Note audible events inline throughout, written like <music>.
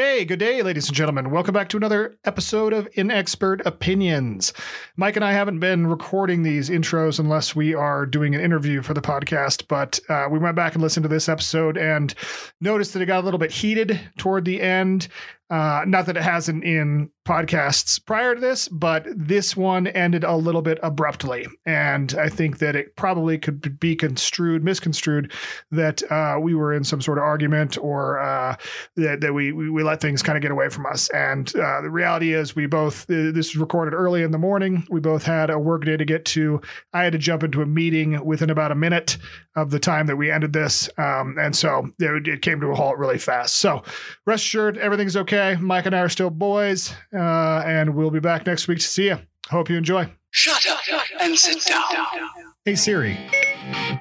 Hey, good day, ladies and gentlemen. Welcome back to another episode of Inexpert Opinions. Mike and I haven't been recording these intros unless we are doing an interview for the podcast, but uh, we went back and listened to this episode and noticed that it got a little bit heated toward the end. Uh, not that it hasn't in podcasts prior to this, but this one ended a little bit abruptly. And I think that it probably could be construed, misconstrued, that uh, we were in some sort of argument or uh, that, that we, we, we let things kind of get away from us. And uh, the reality is, we both, uh, this was recorded early in the morning. We both had a work day to get to. I had to jump into a meeting within about a minute of the time that we ended this. Um, and so it, it came to a halt really fast. So rest assured, everything's okay. Mike and I are still boys, uh, and we'll be back next week to see you. Hope you enjoy. Shut up and sit down. Hey Siri,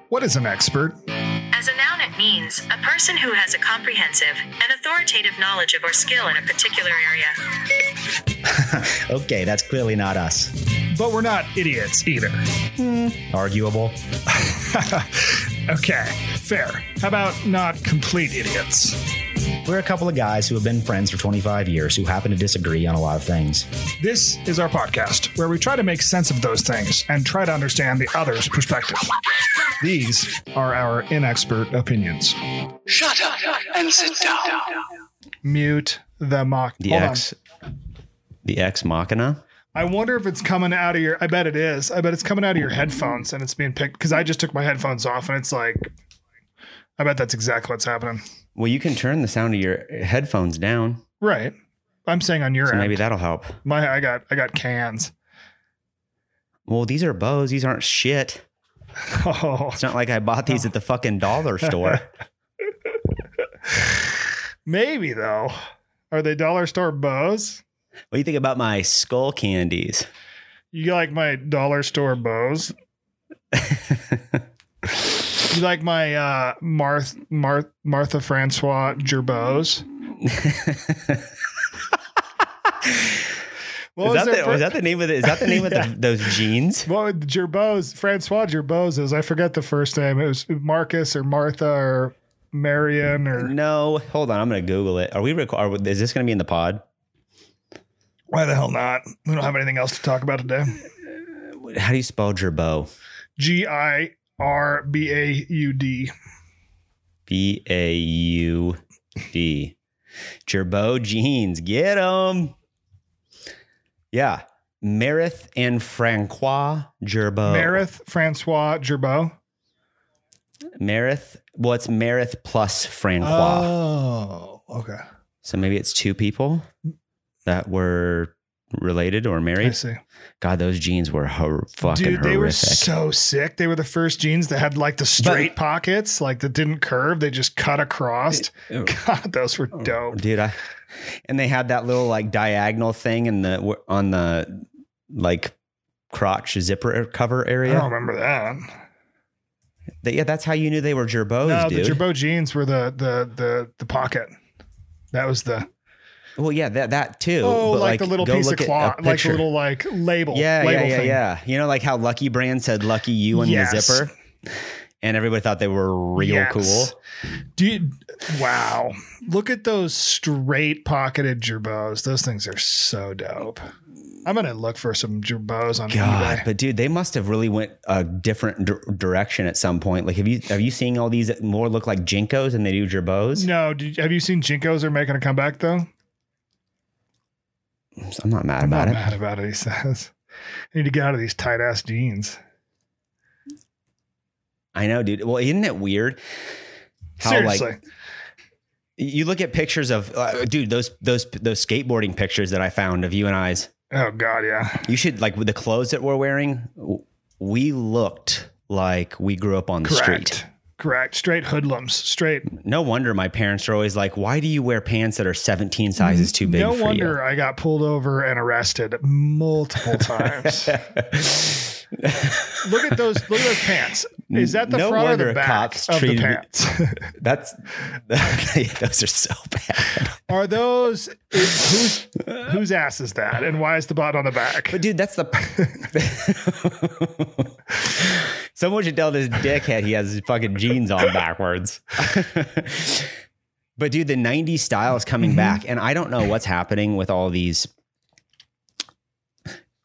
what is an expert? As a noun, it means a person who has a comprehensive and authoritative knowledge of or skill in a particular area. <laughs> okay, that's clearly not us. But we're not idiots either. Arguable. <laughs> Okay, fair. How about not complete idiots? We're a couple of guys who have been friends for 25 years who happen to disagree on a lot of things. This is our podcast where we try to make sense of those things and try to understand the other's perspective. These are our inexpert opinions. Shut up and sit down. Mute the mock. The Hold on. the ex machina. I wonder if it's coming out of your. I bet it is. I bet it's coming out of your headphones and it's being picked because I just took my headphones off and it's like. I bet that's exactly what's happening. Well, you can turn the sound of your headphones down, Right. I'm saying on your so end. maybe that'll help. My I got I got cans. Well, these are Bose. These aren't shit. Oh, It's not like I bought these at the fucking dollar store. <laughs> maybe though. Are they dollar store Bose? what do you think about my Skullcandies? You like my dollar store Bose? <laughs> You like my uh Marth, Marth, Martha Francois Girbauds? <laughs> What is that, their the, was that the name of the, is that the name Yeah. of the, <laughs> those jeans? What would Girbauds, Francois Girbauds is? I forget the first name. It was Marcus or Martha or Marion or No, hold on. I'm going to Google it. Are we record? Is this going to be in the pod? why the hell not? We don't have anything else to talk about today. How do you spell Girbaud? G I R B A U D. B A U D. Girbaud jeans. Get them. Yeah. Merith and Francois Girbaud. Marith Francois Girbaud. Merith. Well, it's Merith plus Francois. Oh, okay. so maybe it's two people that were related or I married. see. God, those jeans were hor- fucking Dude, they were so sick. They were the first jeans that had like the straight pockets, like that didn't curve. They just cut across. Oh. <laughs> God, those were oh, dope. Dude, I and they had that little like diagonal thing in the on the like crotch zipper cover area. I don't remember that. That- yeah, that's how you knew they were Girbauds, no, Oh, dude. the Girbaud jeans were the the the the pocket. That was the well, yeah, that that too. oh, But, like, the little piece of cloth, like the little like label. yeah, label yeah, yeah, thing. yeah. You know, like how Lucky Brand said "Lucky You" in Yes. the zipper, and everybody thought they were real Yes. cool. Dude, wow! Look at those straight pocketed Girbauds. Those things are so dope. I'm gonna look for some Girbauds on God, eBay. but dude, they must have really went a different dir- direction at some point. Like, have you have you seen all these that more look like JNCOs than they do Girbauds? No, did, have you seen JNCOs are making a comeback though? I'm not mad about it. I'm about not it. mad about it. He says, <laughs> "I need to get out of these tight ass jeans." I know, dude. Well, isn't it weird how Seriously, like you look at pictures of uh, dude those those those skateboarding pictures that I found of you and I's. oh god, yeah. You should like with the clothes that we're wearing. We looked like we grew up on the Correct. street. Correct. Straight hoodlums. Straight. No wonder my parents are always like, "Why do you wear pants that are 17 sizes too big no wonder I got pulled over and arrested multiple <laughs> times. look at those. Look at those pants. Is that the No front or the back cops of the treated- pants? <laughs> That's <laughs> those are so bad." Are those whose whose ass is that, and why is the button on the back? But dude, that's the. <laughs> Someone should tell this dickhead he has his fucking jeans on backwards. But dude, the 90s style is coming Mhm. back. And I don't know what's happening with all these.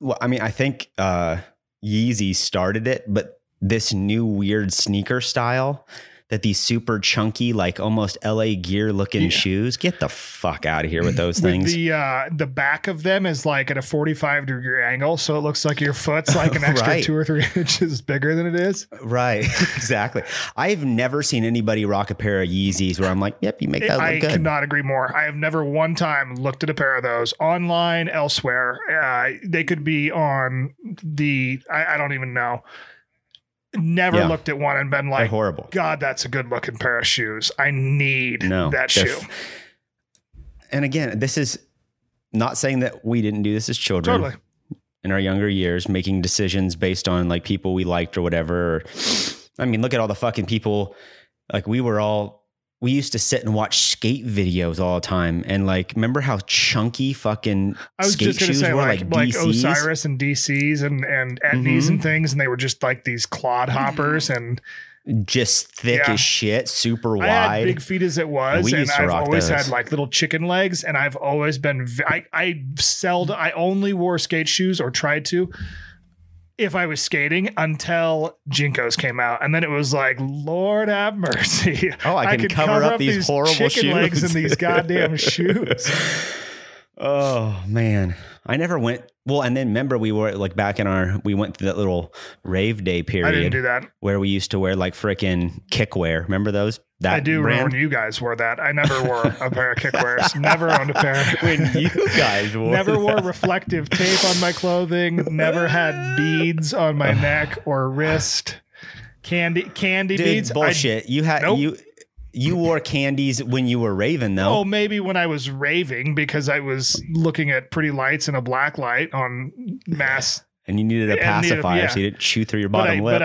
Well, I mean, I think uh Yeezy started it, but this new weird sneaker style that these super chunky, like almost LA gear looking Yeah. shoes. Get the fuck out of here with those <laughs> With things. the uh, the back of them is like at a 45 degree angle, so it looks like your foot's like an <laughs> extra Right. two or three <laughs> inches bigger than it is. right. exactly. I've never seen anybody rock a pair of Yeezys where I'm like, yep, you make that I look good. cannot agree more. I have never one time looked at a pair of those online elsewhere. Uh, they could be on the I, I don't even know. Never Yeah. looked at one and been They're like, horrible. God, that's a good looking pair of shoes. I need No, that shoe. f- and again, this is not saying that we didn't do this as children Totally. in our younger years, making decisions based on like people we liked or whatever. I mean, look at all the fucking people. Like we were all, we used to sit and watch skate videos all the time, and like, remember how chunky fucking I was skate just gonna shoes say were, like like, DCs? Osiris and DCs and and Etnies Mhm. and things, and they were just like these clod hoppers. And just thick Yeah. as shit, super I had wide. big feet as it was, we and I've always those. had like little chicken legs, and I've always been I I seldom I only wore skate shoes or tried to. If I was skating until JNCOs came out, and then it was like, Lord have mercy! <laughs> Oh, I can could cover up these horrible chicken legs in these goddamn shoes. <laughs> Oh man, I never went. Well, and then remember we were like back in our we went through that little rave day period. I didn't do that. where we used to wear like frickin' Kikwear. Remember those? That I do remember brand? when you guys wore that. I never wore a pair of Kikwears. <laughs> Never owned a pair. <laughs> when you guys <laughs> wore Never wore that. reflective tape on my clothing. Never had beads on my <sighs> neck or wrist. Candy candy Dude, beads. I- bullshit. you had Nope. you you wore candies when you were raving though. Oh, maybe when I was raving because I was looking at pretty lights and a black light on mass. and you needed a and needed- pacifier yeah. so you didn't chew through your But I, bottom lip. but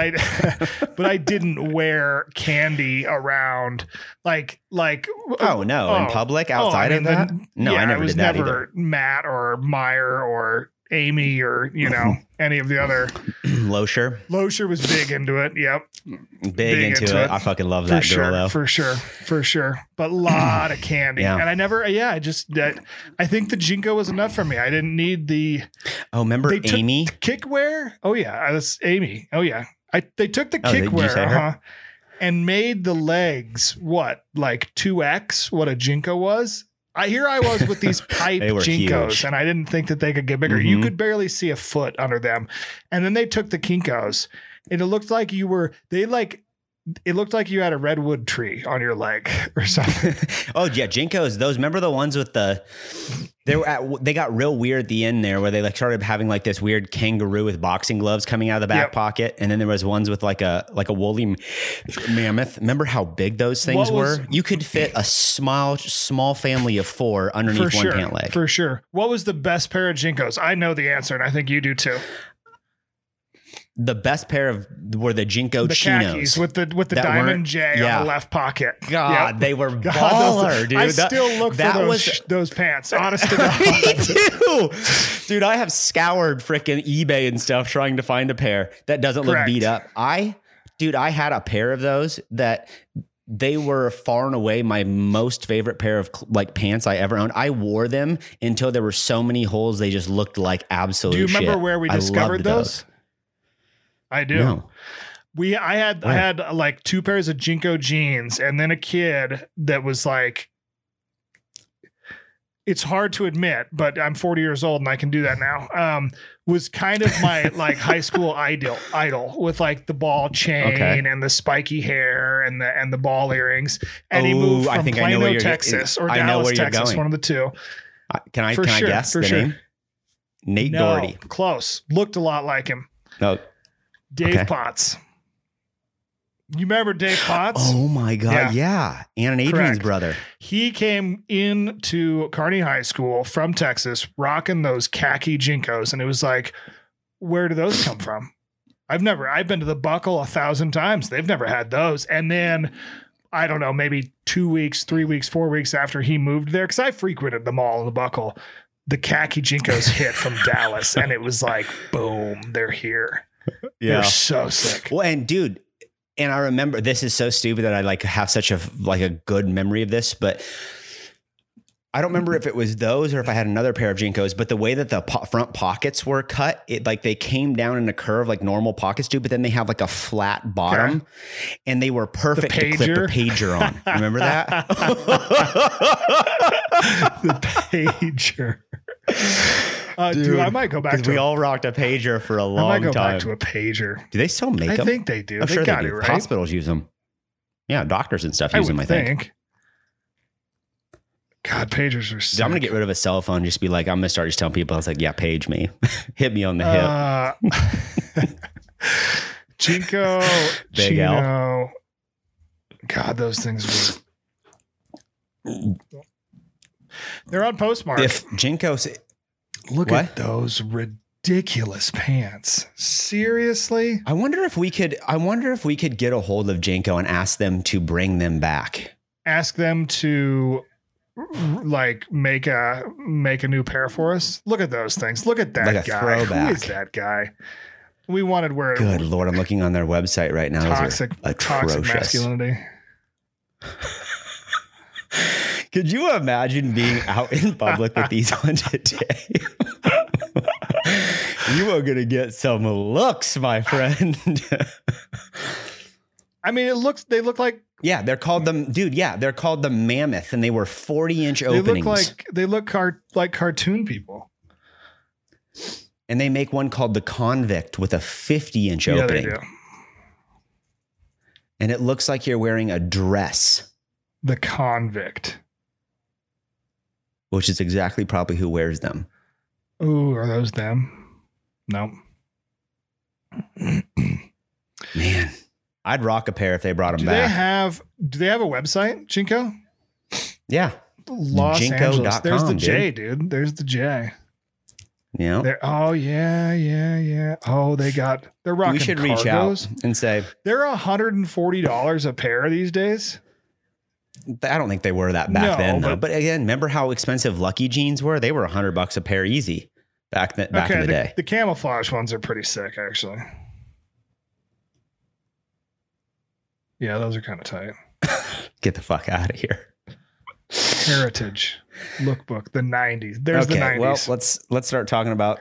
I, <laughs> but I didn't wear candy around like like. oh no, in oh, public oh, I outside mean, of that? then- no, yeah, I never was did that never either. Matt or Meyer or Amy or you know <laughs> any of the other. <clears throat> Loesher, Loesher was big into it. Yep, big, into, into it. it. I fucking love for that sure, girl though. for sure, for sure. But a <clears throat> lot of candy, Yeah. and I never. Yeah, I just. That, I think the JNCO was enough for me. I didn't need the oh, remember they took Amy? Kikwear. Oh yeah, uh, that's Amy. Oh yeah, I they took the Oh, did Kikwear, huh? And made the legs what like two X what a JNCO was. I here I was with these <laughs> pipe JNCOs, huge. and I didn't think that they could get bigger. You Mhm. could barely see a foot under them. And then they took the JNCOs, and it looked like you were they like it looked like you had a redwood tree on your leg or something. <laughs> oh yeah, JNCOs. Those remember the ones with the they were at, they got real weird at the end there where they like started having like this weird kangaroo with boxing gloves coming out of the back Yep. pocket, and then there was ones with like a like a woolly m- mammoth. Remember how big those things was- were? You could fit a small small family of four underneath one sure. pant leg. For sure. What was the best pair of JNCOs? I know the answer, and I think you do too. The best pair of were the JNCO the chinos. with the with the diamond J yeah. on the left pocket. God, Yep. they were <laughs> God, baller, those- dude. I That- still look that for those, was sh- those pants. <laughs> Honest to God, Me God. <laughs> too. Dude, I have scoured freaking eBay and stuff trying to find a pair that doesn't look beat up. I, dude, I had a pair of those that they were far and away my most favorite pair of like pants I ever owned. I wore them until there were so many holes they just looked like absolute Do you remember shit. where we discovered loved those? I do. No. We I had I had uh, like two pairs of JNCO jeans and then a kid that was like it's hard to admit, but I'm 40 years old and I can do that now. Um, was kind of my <laughs> like high school idol, idol with like the ball chain Okay. and the spiky hair and the and the ball earrings. And he Oh, moved I from think I know Plano, where Texas, or I know Dallas, Texas, one of the two. I- Can I For can sure, I guess the sure. name? Nate no, Doherty. close. Looked a lot like him. No. Dave Okay. Potts. You remember Dave Potts? Oh my god, Yeah. yeah. Ann and Adrian's Correct. brother. He came into Kearney High School from Texas, rocking those khaki JNCOs, and it was like, where do those come from? I've never. I've been to the Buckle a thousand times. They've never had those. And then I don't know, maybe two weeks, three weeks, four weeks after he moved there, because I frequented the mall and the Buckle. The khaki JNCOs hit from <laughs> Dallas, and it was like, boom, they're here. They're so sick. Well, and dude, and I remember this is so stupid that I like have such a like a good memory of this, but I don't remember if it was those or if I had another pair of JNCOs, but the way that the po- front pockets were cut, it like they came down in a curve like normal pockets do, but then they have like a flat bottom and they were perfect to clip a pager on. <laughs> Remember that? <laughs> the pager. <laughs> Uh, dude, I might go back. to we a- all rocked a pager for a long time. I might go time. back to a pager. do they still make I them? I think they do. I'm they sure got they do. right. Hospitals use them. Yeah, doctors and stuff I use them. I think. think. God, pagers are. Sick. I'm gonna get rid of a cell phone. Just be like, I'm gonna start just telling people. I was like, yeah, page me, <laughs> hit me on the hip. Uh, <laughs> JNCO, Big L. God, those things were. They're on Poshmark. if JNCOs, Look What? at those ridiculous pants. Seriously? I wonder if we could. I wonder if we could get a hold of JNCO and ask them to bring them back. Ask them to like make a make a new pair for us. Look at those things. Look at that Like guy. throwback. Who is that guy? We wanted where Good lord, I'm looking on their website right now. Toxic toxic atrocious. masculinity. <laughs> Could you imagine being out in public with these on today? you are gonna get some looks, my friend. I mean, it looks they look like yeah, they're called them, dude. Yeah, they're called the Mammoth, and they were 40 inch they openings. look like they look car- like cartoon people. and they make one called the Convict with a 50 inch Yeah, they opening, do. and it looks like you're wearing a dress, The convict. Which is exactly probably who wears them. Ooh, are those them? No. Man, I'd rock a pair if they brought them Do they have do they have a website, JNCO? yeah, Los JNCO Angeles. dot There's the com, J, dude. There's the J. know. There. Oh yeah, yeah, yeah. Oh, they got. They're rocking. We should reach cargos. out and say, They're hundred and forty dollars a pair these days. I don't think they were that back No, then, though. but- But again, remember how expensive Lucky jeans were? They were a hundred bucks a pair, easy back then, back in the, day. The camouflage ones are pretty sick, actually. Yeah, those are kind of tight. <laughs> Get the fuck out of here. Heritage lookbook, the '90s. There's the okay, well, '90s. let's let's start talking about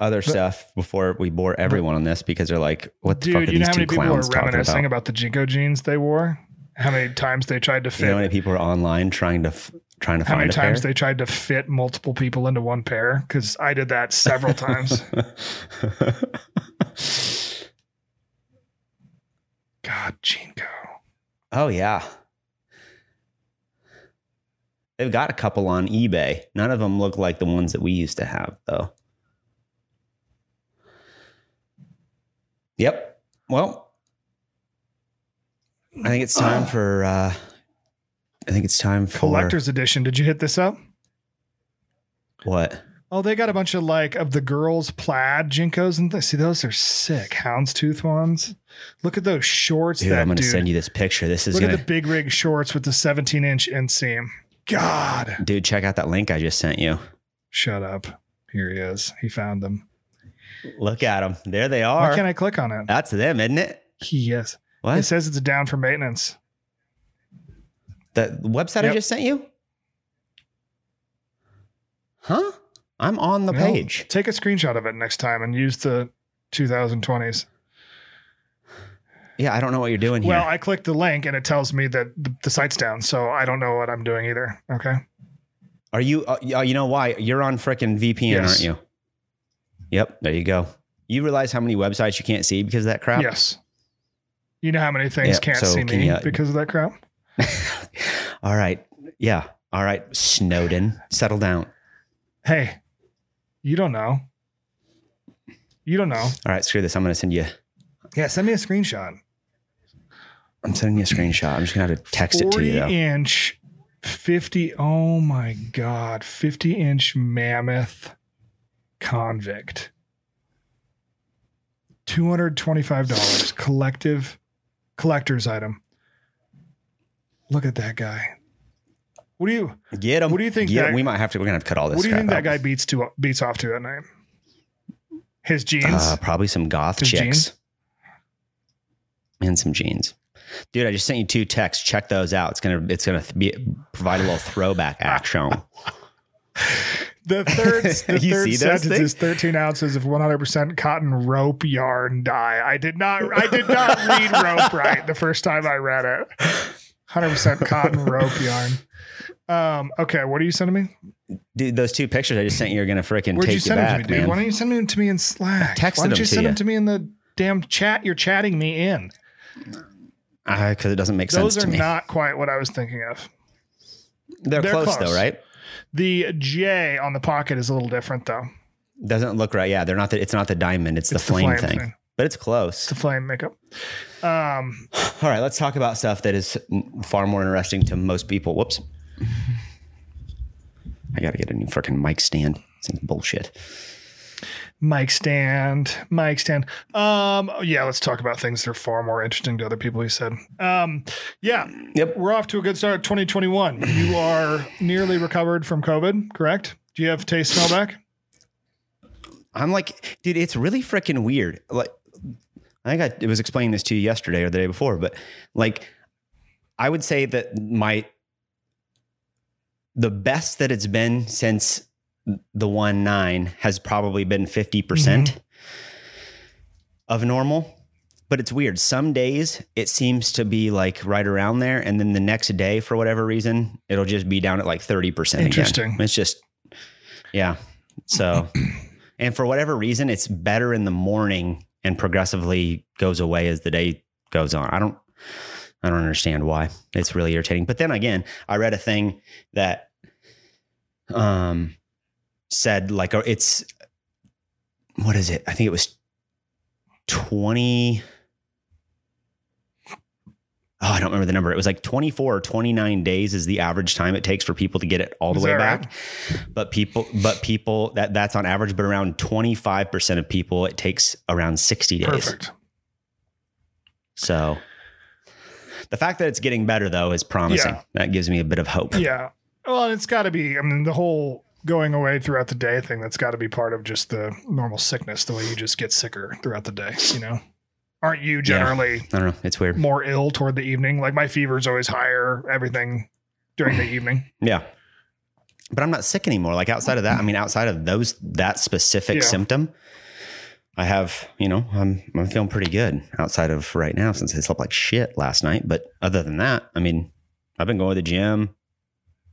other stuff before we bore everyone on this because they're like, what the fuck Dude, are you know these how two many people are reminiscing about? about the JNCO jeans they wore? How many times they tried to fit? You know how many people are online trying to f- trying to how many times pair? they tried to fit multiple people into one pair? Because I did that several <laughs> times. God, JNCO. oh yeah. They've got a couple on eBay. None of them look like the ones that we used to have, though. Yep. Well, I think it's time for. uh I think it's time for Collector's edition. Did you hit this up? what? Oh, they got a bunch of like of the girls' plaid JNCOs and th- see those are sick houndstooth ones. Look at those shorts. Dude, that I'm going to send you this picture. This is Look going at the big rig shorts with the 17 inch inseam. God, Dude, check out that link I just sent you. shut up. Here he is. He found them. Look at them. There they are. Why can't I click on it? That's them, isn't it? Yes. It says it's down for maintenance. The website I just sent you? Huh? I'm on the Well, page. Take a screenshot of it next time and use the 2020s. Yeah, I don't know what you're doing here. Well, I clicked the link and it tells me that the, the site's down, so I don't know what I'm doing either. Okay. Are you? Uh, you know why? You're on frickin' VPN, Yes. aren't you? Yep. There you go. You realize how many websites you can't see because of that crap? Yes. You know how many things Yeah, can't so see can me you- because of that crap? <laughs> All right. Yeah. All right. Snowden, settle down. Hey, you don't know. You don't know. All right. Screw this. I'm going to send you. Yeah, send me a screenshot. I'm sending you a screenshot. I'm just going to have to text it to you though. inch, 50. Oh my God. 50 inch mammoth convict. $225 collective collector's item. Look at that guy. What do you Get him? What do you think Get 'em. that- We might have to. We're to have to cut all this. what do you think that guy beats to beats off to at night? His jeans? Uh, probably some goth His chicks. jeans? and some jeans. Dude, I just sent you two texts. Check those out. It's gonna it's gonna be provide a little throwback action. <laughs> The third, <laughs> the You third sentence things? is 13 ounces of 100% cotton rope yarn dye. I did not, I did not read rope right the first time I read it. 100% cotton rope yarn. Um, okay, what are you sending me? Dude, those two pictures I just sent you are gonna freaking Where'd take you you, send them back, to me, dude? man. Why don't you send them to me in Slack? texted Why don't them you to send them you. to me in the damn chat you're chatting me in? Because Uh, it doesn't make Those sense to me. Those are not quite what I was thinking of. they're, they're close, close. though, right? The J on the pocket is a little different though. Doesn't look right. Yeah, they're not. The, it's not the diamond. It's, It's the flame, flame thing. thing. But it's close. The flame makeup. Um, <sighs> All right, let's talk about stuff that is far more interesting to most people. Whoops. <laughs> I got to get a new freaking mic stand. It's bullshit. Mic stand, mic stand. Um, yeah, let's talk about things that are far more interesting to other people. He said, um, yeah, Yep. we're off to a good start. 2021. You are nearly recovered from COVID, correct? Do you have taste smell back? I'm like, dude, it's really freaking weird. Like, I think I was explaining this to you yesterday or the day before, but like, I would say that my the best that it's been since the one nine has probably been 50% of normal. But it's weird. Some days it seems to be like right around there, and then the next day, for whatever reason, it'll just be down at like 30% Interesting. again. It's just, yeah. So, <clears throat> and for whatever reason, it's better in the morning and progressively goes away as the day goes on. I don't, I don't understand why. It's really irritating. But then again, I read a thing that um said like it's what is it? I think it was 20 Oh, I don't remember the number. It was like 24 or 29 days is the average time it takes for people to get it all the Is way back. right? But people, but people that that's on average, but around 25% of people, it takes around 60 days. Perfect. So the fact that it's getting better though is promising. Yeah. That gives me a bit of hope. Yeah. Well, it's got to be. I mean, the whole going away throughout the day thing. That's got to be part of just the normal sickness. The way you just get sicker throughout the day. You know, aren't you generally I don't know. It's weird. more ill toward the evening? Like my fever's always higher. Everything during the <sighs> evening. Yeah. But I'm not sick anymore. Like outside of that, I mean, outside of those, that specific Yeah. symptom, I have, you know, I'm, I'm feeling pretty good outside of right now since I slept like shit last night. But other than that, I mean, I've been going to the gym,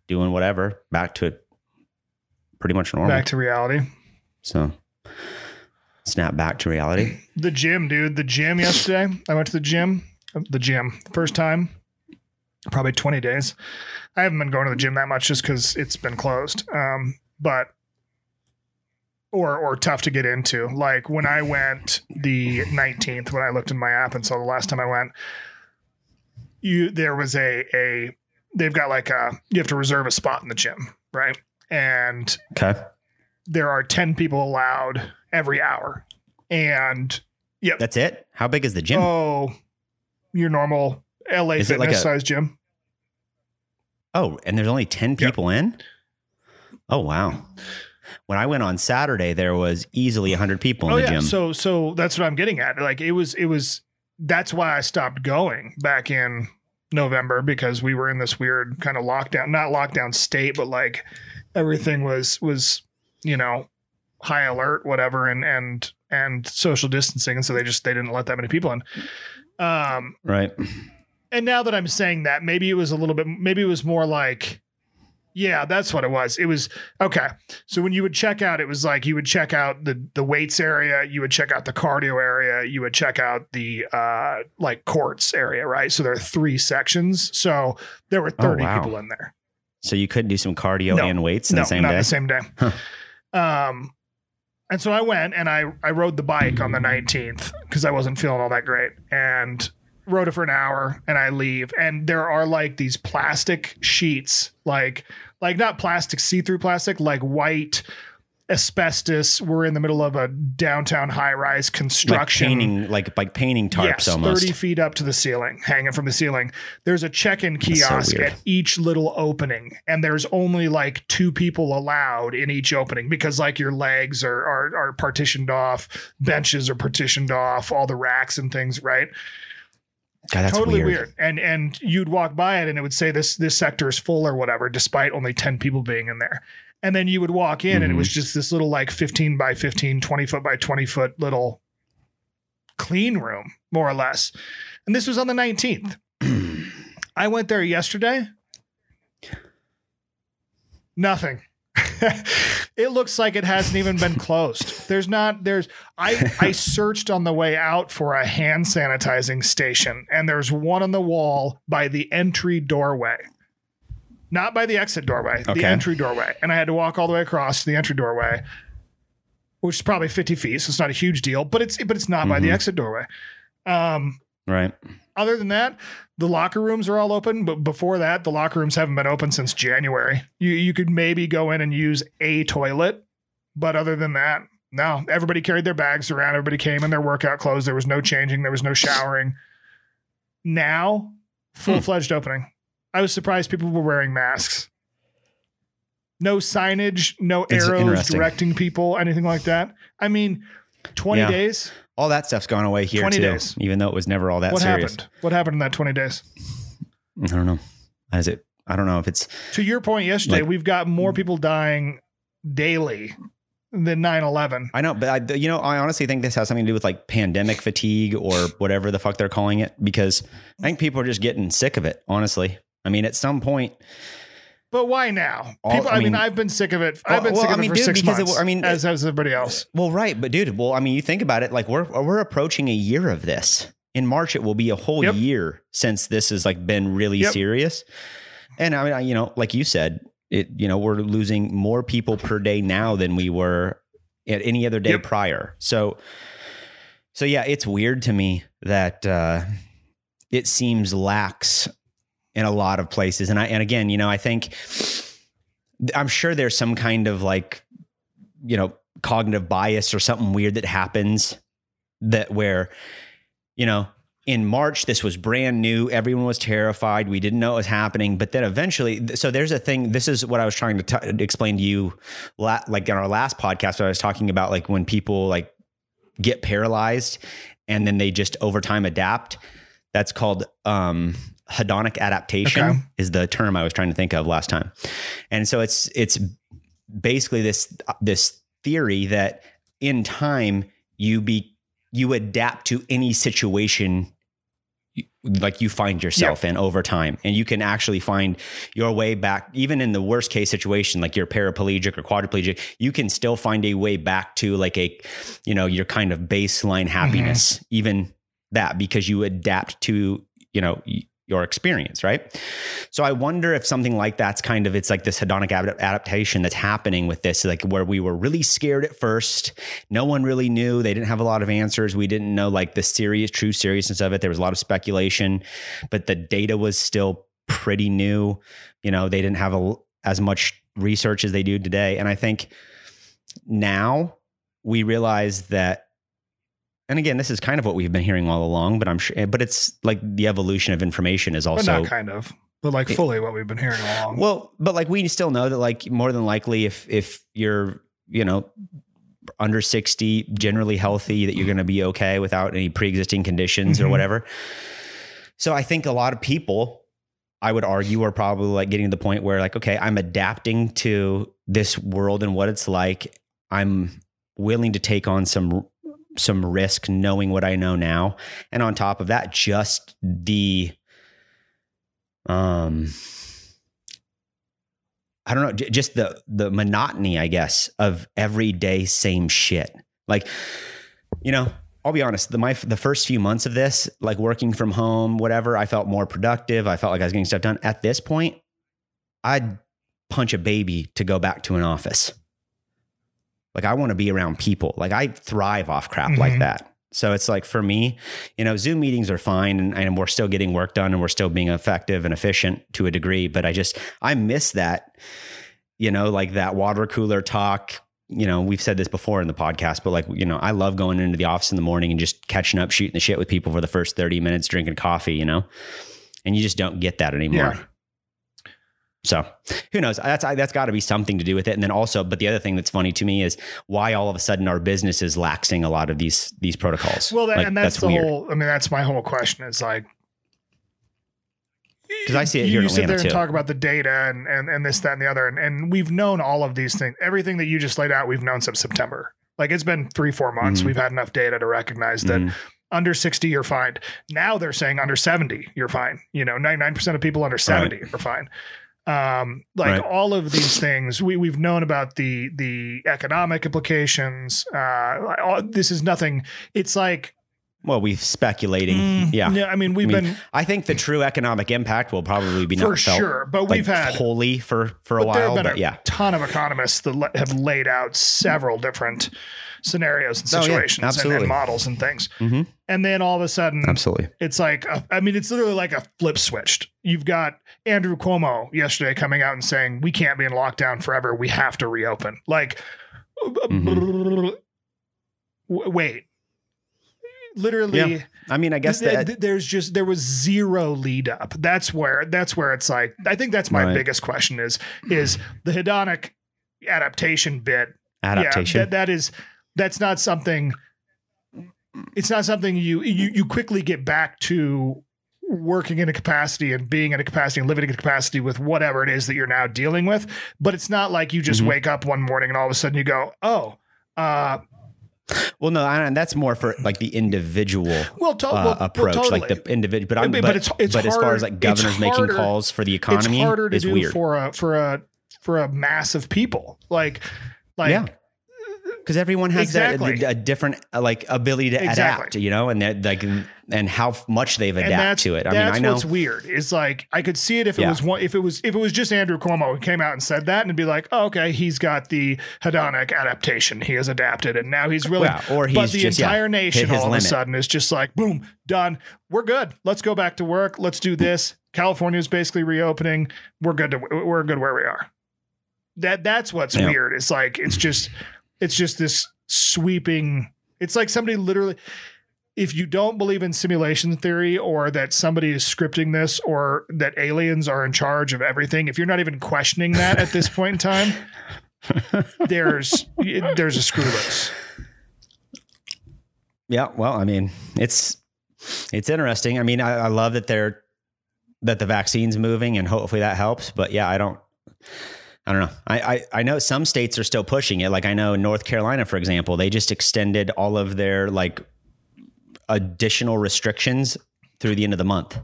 doing whatever, back to pretty much normal. Back to reality. so snap back to reality. <laughs> The gym, dude. The gym yesterday. I went to the gym. The gym. First time. Probably 20 days. I haven't been going to the gym that much just because it's been closed. Um, but or or tough to get into. Like when I went the 19th, when I looked in my app and saw the last time I went, you there was a a they've got like a you have to reserve a spot in the gym, right? And Okay. there are 10 people allowed every hour. And yep. That's it. How big is the gym? Oh, your normal LA Is fitness like a- size gym. Oh, and there's only 10 people in? Oh, wow. When I went on Saturday, there was easily 100 people in Oh the yeah. gym. So so that's what I'm getting at. Like it was it was that's why I stopped going back in November because we were in this weird kind of lockdown, not lockdown state, but like everything was was, you know, high alert, whatever, and and and social distancing. And so they just they didn't let that many people in. Um right. and now that I'm saying that, maybe it was a little bit, maybe it was more like, yeah, that's what it was. It was okay. So when you would check out, it was like you would check out the the weights area, you would check out the cardio area, you would check out the uh like courts area, right? So there are three sections. So there were 30 wow. people in there. So you couldn't do some cardio No. and weights in no, the same not day? the same day. Um, and so I went and I I rode the bike on the 19th because I wasn't feeling all that great and rode it for an hour and I leave and there are like these plastic sheets like like not plastic see-through plastic like white asbestos we're in the middle of a downtown high-rise construction. like painting, like, like painting tarps yes, almost. 30 feet up to the ceiling, hanging from the ceiling. There's a check-in That's so kiosk at each little opening, and there's only like two people allowed in each opening because like your legs are are, are partitioned off, benches are partitioned off, all the racks and things, right? God, that's totally weird. weird. And and you'd walk by it and it would say this this sector is full or whatever, despite only 10 people being in there. And then you would walk in and it was mm-hmm. just this little like 15 by 15, 20 foot by 20 foot little clean room, more or less. And this was on the 19th. <clears throat> I went there yesterday. Nothing. <laughs> it looks like it hasn't even been closed. There's not there's I I <laughs> searched on the way out for a hand sanitizing station and there's one on the wall by the entry doorway. Not by the exit doorway, the entry doorway. And I had to walk all the way across to the entry doorway, which is probably 50 feet, so it's not a huge deal, but it's but it's not by the Mhm. exit doorway. Um Right. other than that, the locker rooms are all open, but before that, the locker rooms haven't been open since January. You you could maybe go in and use a toilet, but other than that, no. Everybody carried their bags around. Everybody came in their workout clothes. There was no changing. There was no showering. Now, full fledged opening. I was surprised people were wearing masks. No signage, no It's arrows directing people, anything like that. I mean, 20 Yeah. days. All that stuff's gone away here 20 too, days. even though it was never all that what serious. happened? What happened in that 20 days? I don't know. Is it? I don't know if it's. To your point yesterday, Like- we've got more people dying daily than 9 11. I know, but I, you know, I honestly think this has something to do with like pandemic fatigue or whatever the fuck they're calling it, because I think people are just getting sick of it. Honestly, I mean, at some point, But why now? All- People, I, I mean, mean- I've been sick of it. I've been well, sick I mean, it for dude, six because it- months. I mean, as has everybody else. well, right, but dude, well, I mean, you think about it, like we're we're approaching a year of this. In March, it will be a whole Yep. year since this has like been really Yep. serious. And I mean, I- you know, like you said, it you know we're losing more people per day now than we were at any other day Yep. prior. So, so yeah, it's weird to me that uh, it seems lax in a lot of places. And I and again, you know, I think I'm sure there's some kind of like you know cognitive bias or something weird that happens that where you know in March this was brand new everyone was terrified we didn't know it was happening but then eventually so there's a thing this is what I was trying to t- explain to you la- like in our last podcast I was talking about like when people like get paralyzed and then they just over time adapt that's called um hedonic adaptation Okay. is the term I was trying to think of last time. And so it's it's basically this this theory that in time you be you adapt to any situation like you find yourself in over time. And you can actually find your way back even in the worst case situation like you're paraplegic or quadriplegic you can still find a way back to like a you know your kind of baseline happiness mm-hmm. even that because you adapt to you know your experience right so I wonder if something like that's kind of it's like this hedonic ad- adaptation that's happening with this, like where we were really scared at first. No one really knew. They didn't have a lot of answers. We didn't know like the serious, true seriousness of it. There was a lot of speculation, but the data was still pretty new. You know, they didn't have a, as much research as they do today. And I think now we realize that and again, this is kind of what we've been hearing all along, but I'm sure, but it's like the evolution of information is But also not kind of, but like fully what we've been hearing all along. well, but like we still know that like more than likely if if you're, you know, under 60, generally healthy, that you're going to be okay without any pre-existing conditions or Mhm. whatever. So I think a lot of people I would argue are probably like getting to the point where like okay, I'm adapting to this world and what it's like. I'm willing to take on some some risk knowing what I know now. And on top of that, just the um I don't know, just the the monotony, I guess, of everyday same shit. Like, you know, I'll be honest. The my the first few months of this, like working from home, whatever, I felt more productive. I felt like I was getting stuff done. At this point, I'd punch a baby to go back to an office. Like I want to be around people. Like I thrive off crap like Mhm. that. So it's like for me, you know, Zoom meetings are fine and, and we're still getting work done and we're still being effective and efficient to a degree. But I just, I miss that, you know, like that water cooler talk. You know, we've said this before in the podcast, but like, you know, I love going into the office in the morning and just catching up, shooting the shit with people for the first 30 minutes, drinking coffee, you know, and you just don't get that anymore. Yeah. So who knows? That's that's got to be something to do with it. And then also, but the other thing that's funny to me is why all of a sudden our business is laxing a lot of these these protocols. Well, that, Like, and that's, the weird. whole. I mean, that's my whole question. Is like, because I see it you, here you sit there and too. talk about the data and, and and this that and the other and, and we've known all of these things everything that you just laid out we've known since september like it's been three four months Mhm. we've had enough data to recognize that Mhm. under 60 you're fine now they're saying under 70 you're fine you know 99% of people under 70 are fine um like Right. all of these things we we've known about the the economic implications uh all, this is nothing it's like Well, we've speculating. mm, yeah. yeah i mean we've I mean, been I think the true economic impact will probably be for not felt sure but like we've had wholly for for a But there have been But a yeah, ton of economists that have laid out several different scenarios and Oh, yeah, situations and- and, models and things. Mhm. And then all of a sudden, absolutely. it's like, a, I mean, it's literally like a flip switched. You've got Andrew Cuomo yesterday coming out and saying, we can't be in lockdown forever. We have to reopen. Like, Mm-hmm. w- <laughs> wait. Literally, Yeah. I mean, I guess th- that th- there's just there was zero lead up. That's where that's where it's like I think that's my Right. biggest question is is the hedonic adaptation bit. adaptation. Yeah, that, that is that's not something. It's not something you you you quickly get back to working in a capacity and being in a capacity and living in a capacity with whatever it is that you're now dealing with. But it's not like you just Mhm. wake up one morning and all of a sudden you go, oh, uh, well, no, I, and that's more for like the individual well, to- uh, well, approach, like the individual. But I'm, But- but, it's- it's but as far as like governors making calls for the economy, it's harder to is do weird. for a for a for a mass of people. Like, like yeah. Because everyone has Exactly. that a, different uh, like ability to Exactly. adapt, you know, and they're like and how much they've adapted to it. I mean, I know what's weird. Is like I could see it if it Yeah. was one, if it was if it was just Andrew Cuomo who came out and said that, and it'd be like, oh, okay, he's got the hedonic adaptation. He has adapted, and now he's really. Well, or but the just, yeah, entire nation hit his all of a sudden is just like, boom, done. We're good. Let's go back to work. Let's do this. California is basically reopening. We're good to we're good where we are. That that's what's Yeah. weird. It's like it's just it's just this sweeping. It's like somebody literally. If you don't believe in simulation theory or that somebody is scripting this or that aliens are in charge of everything, if you're not even questioning that at this point in time, <laughs> there's there's a screw loose. Yeah, well, I mean, it's it's interesting. I mean, I, I love that they're that the vaccine's moving, and hopefully that helps. But yeah, I don't. I don't know. I, I I know some states are still pushing it. Like I know North Carolina, for example, they just extended all of their like additional restrictions through the end of the month.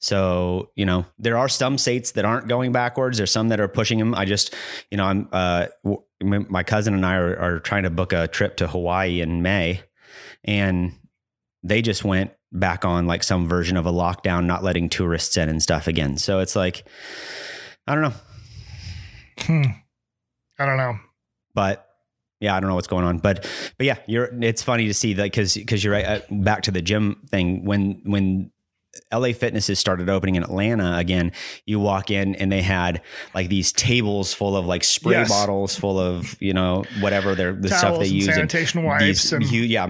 So you know there are some states that aren't going backwards. There's some that are pushing them. I just you know I'm uh w- my cousin and I are, are trying to book a trip to Hawaii in May, and they just went back on like some version of a lockdown, not letting tourists in and stuff again. So it's like I don't know, Hmm. I don't know. but yeah, I don't know what's going on, but but yeah, you're. It's funny to see that because because you're right. Uh, back to the gym thing when when. LA Fitnesses started opening in Atlanta again. You walk in and they had like these tables full of like spray Yes. bottles full of you know whatever they're the stuff they and use and wipes these and huge, yeah,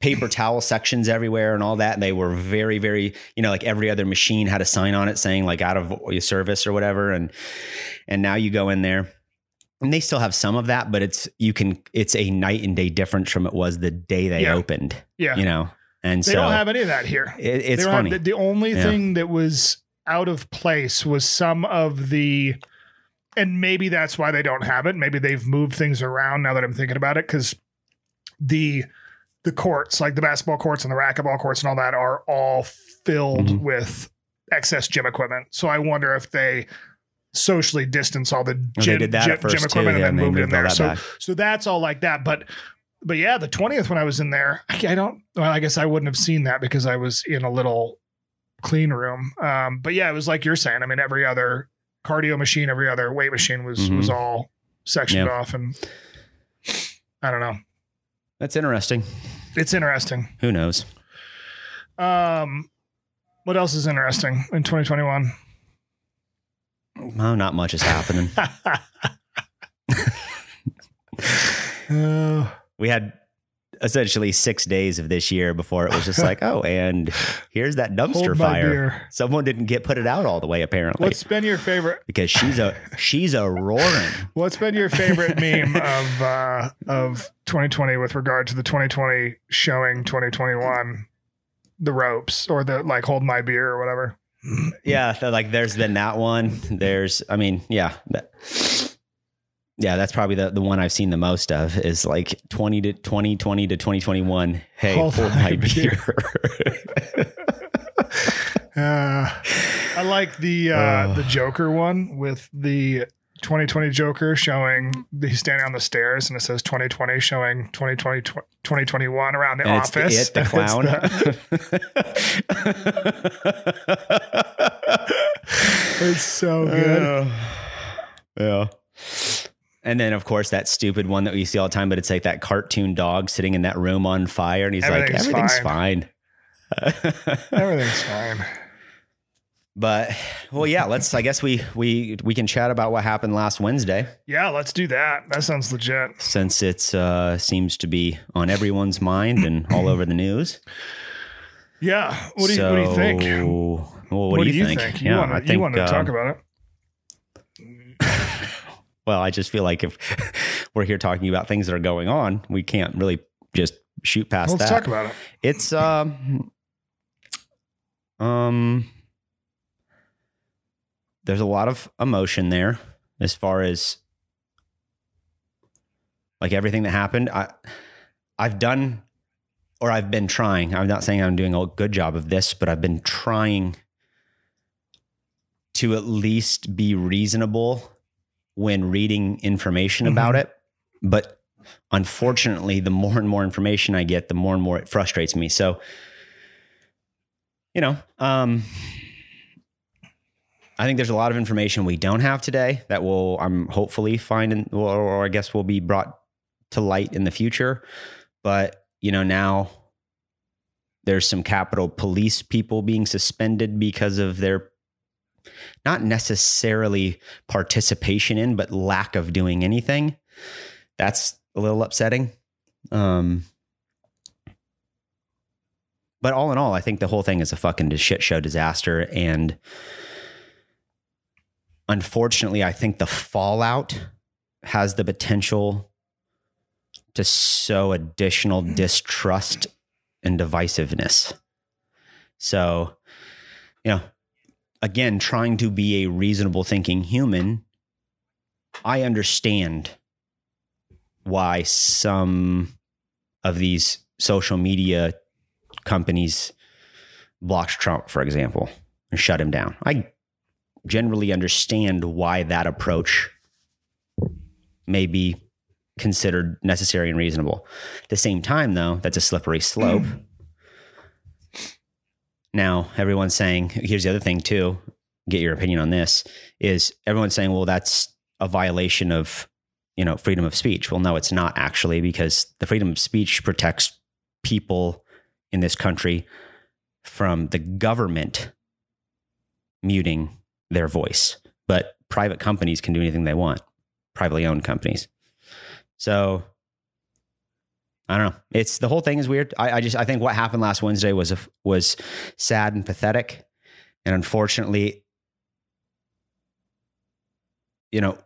paper towel sections everywhere and all that. And they were very, very, you know, like every other machine had a sign on it saying like out of service or whatever. And and now you go in there, and they still have some of that, but it's you can it's a night and day difference from it was the day they Yeah. opened. yeah. You know, and they so don't have any of that here. it, it's They don't have- funny. the, the only Yeah. thing that was out of place was some of the, and maybe that's why they don't have it. Maybe they've moved things around now that I'm thinking about it because the the courts, like the basketball courts and the racquetball courts and all that, are all filled Mhm. with excess gym equipment. So I wonder if they socially distance all the Oh, gym, gym, too, equipment yeah, and then moved in there. So back. so that's all like that. But but yeah, the twentieth when I was in there, I, I don't. Well, I guess I wouldn't have seen that because I was in a little clean room. Um, but yeah, it was like you're saying. I mean, every other cardio machine, every other weight machine was Mhm. was all sectioned Yeah. off, and I don't know. That's interesting. It's interesting. Who knows? Um, what else is interesting in 2021? Well, not much is happening. <laughs> <laughs> Uh, we had essentially six days of this year before it was just like, oh, and here's that <laughs> dumpster fire. beer. Someone didn't get put it out all the way apparently What's been your favorite? because she's a she's a roaring. <laughs> What's been your favorite meme of uh, of 2020 with regard to the 2020 showing 2021 the ropes or the like hold my beer or whatever? yeah, like there's then that one. There's, I mean, yeah, that, yeah, that's probably the, the one I've seen the most of is like 20 to 2020 to 2021. Hey, Hold hold my <laughs> my beer. beer. <laughs> Uh, I like the uh, Uh. the Joker one with the 2020 Joker showing he's standing on the stairs and it says 2020 showing 2020 tw- 2021 around the and it's office. it, the <laughs> It's, clown. it's so good. yeah. And then, of course, that stupid one that we see all the time, but it's like that cartoon dog sitting in that room on fire, and he's Everything's like, "Everything's fine." fine." <laughs> Everything's fine. but well, yeah. Let's. I guess we we we can chat about what happened last Wednesday, Yeah, let's do that. That sounds legit. since it's uh seems to be on everyone's mind and all over the news. Yeah. What do you What do you think? So, Well, what, do you, think? You want to, you want to um, talk about it? <laughs> Well, I just feel like if <laughs> we're here talking about things that are going on, we can't really just shoot past Let's that. talk about it. It's um um there's a lot of emotion there as far as like everything that happened. I I've done or I've been trying. I'm not saying I'm doing a good job of this, but I've been trying to at least be reasonable when reading information about it. But unfortunately, the more and more information I get, the more and more it frustrates me. So, you know, um, I think there's a lot of information we don't have today that will, I'm hopefully finding or, or I guess will be brought to light in the future. But, you know, now there's some Capitol Police people being suspended because of their not necessarily participation in, but lack of doing anything. That's a little upsetting. Um, but all in all, I think the whole thing is a fucking shit show disaster. And unfortunately, I think the fallout has the potential to sow additional distrust and divisiveness. So, you know, again, trying to be a reasonable thinking human, I understand why some of these social media companies blocked Trump, for example, and shut him down. I generally understand why that approach may be considered necessary and reasonable. At the same time, though, that's a slippery slope. Now, everyone's saying, here's the other thing too, get your opinion on this, is everyone's saying, well, that's a violation of, you know, freedom of speech. Well, no, it's not actually, because the freedom of speech protects people in this country from the government muting their voice. But private companies can do anything they want, privately owned companies. So I don't know. It's the whole thing is weird. I, I just I think what happened last Wednesday was a, was sad and pathetic, and unfortunately, you know,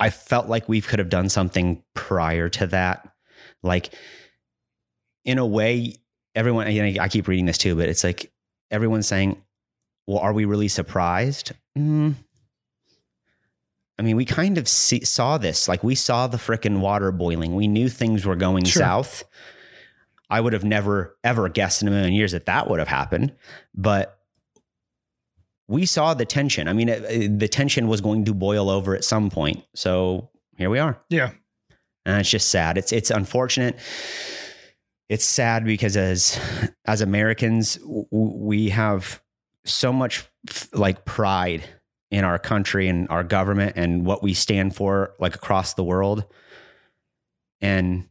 I felt like we could have done something prior to that. Like, in a way, everyone. You know, I keep reading this too, but it's like everyone's saying, "Well, are we really surprised?" Mm, I mean, we kind of see, saw this. Like we saw the frickin' water boiling. We knew things were going Sure. south. I would have never ever guessed in a million years that that would have happened, but we saw the tension. I mean, it, it- the tension was going to boil over at some point. So here we are, Yeah. and it's just sad. It's it's unfortunate. It's sad because as as Americans, we have so much f- like pride in our country and our government and what we stand for like across the world. And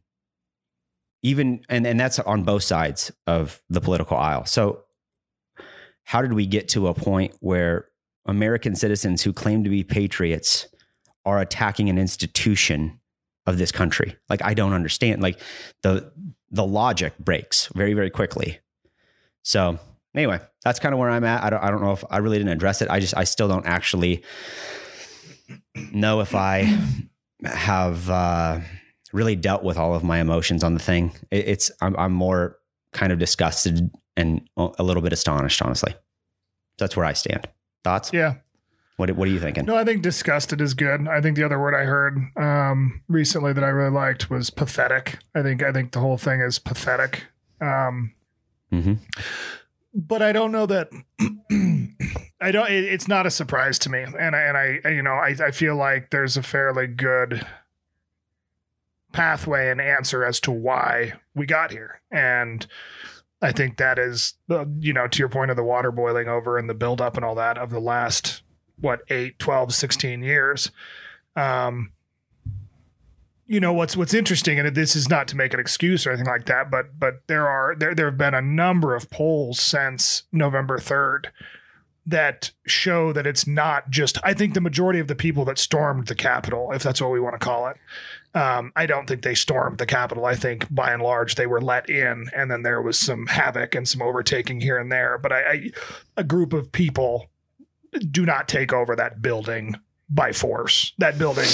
even and and that's on both sides of the political aisle. So how did we get to a point where american citizens who claim to be patriots are attacking an institution of this country? Like i don't understand. Like the the logic breaks very very quickly. So anyway, that's kind of where I'm at. I don't, I don't know if I really didn't address it. I just, I still don't actually know if I have uh, really dealt with all of my emotions on the thing. It, it's, I'm, I'm more kind of disgusted and a little bit astonished, honestly. That's where I stand. Thoughts? Yeah. What What are you thinking? No, I think disgusted is good. I think the other word I heard um, recently that I really liked was pathetic. I think I think the whole thing is pathetic. Um, hmm but I don't know that <clears throat> I don't. It, it's not a surprise to me, and I, and I you know I I feel like there's a fairly good pathway and answer as to why we got here, and I think that is uh, you know to your point of the water boiling over and the buildup and all that of the last what 8 12 16 years um you know what's what's interesting and this is not to make an excuse or anything like that but but there are there there have been a number of polls since November 3rd that show that it's not just I think the majority of the people that stormed the Capitol if that's what we want to call it um, I don't think they stormed the Capitol. I think by and large they were let in, and then there was some havoc and some overtaking here and there. But I, I a group of people do not take over that building by force. That building,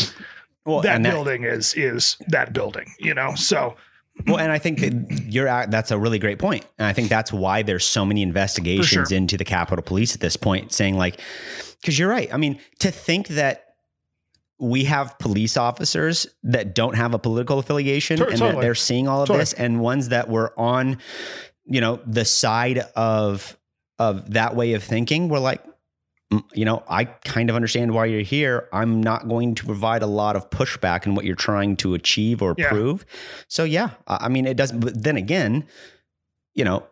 Well, that building is is that building. You know, so Well, and I think that you're at, that's a really great point. And I think that's why there's so many investigations sure. into the Capitol Police at this point, saying like, because you're right. I mean, to think that we have police officers that don't have a political affiliation To- and that totally. they're seeing all of Totally. this, and ones that were on, you know, the side of of that way of thinking, we're like. "Mm, You know, I kind of understand why you're here. I'm not going to provide a lot of pushback in what you're trying to achieve or Yeah. prove. So yeah, I mean it doesn't. But then again, you know,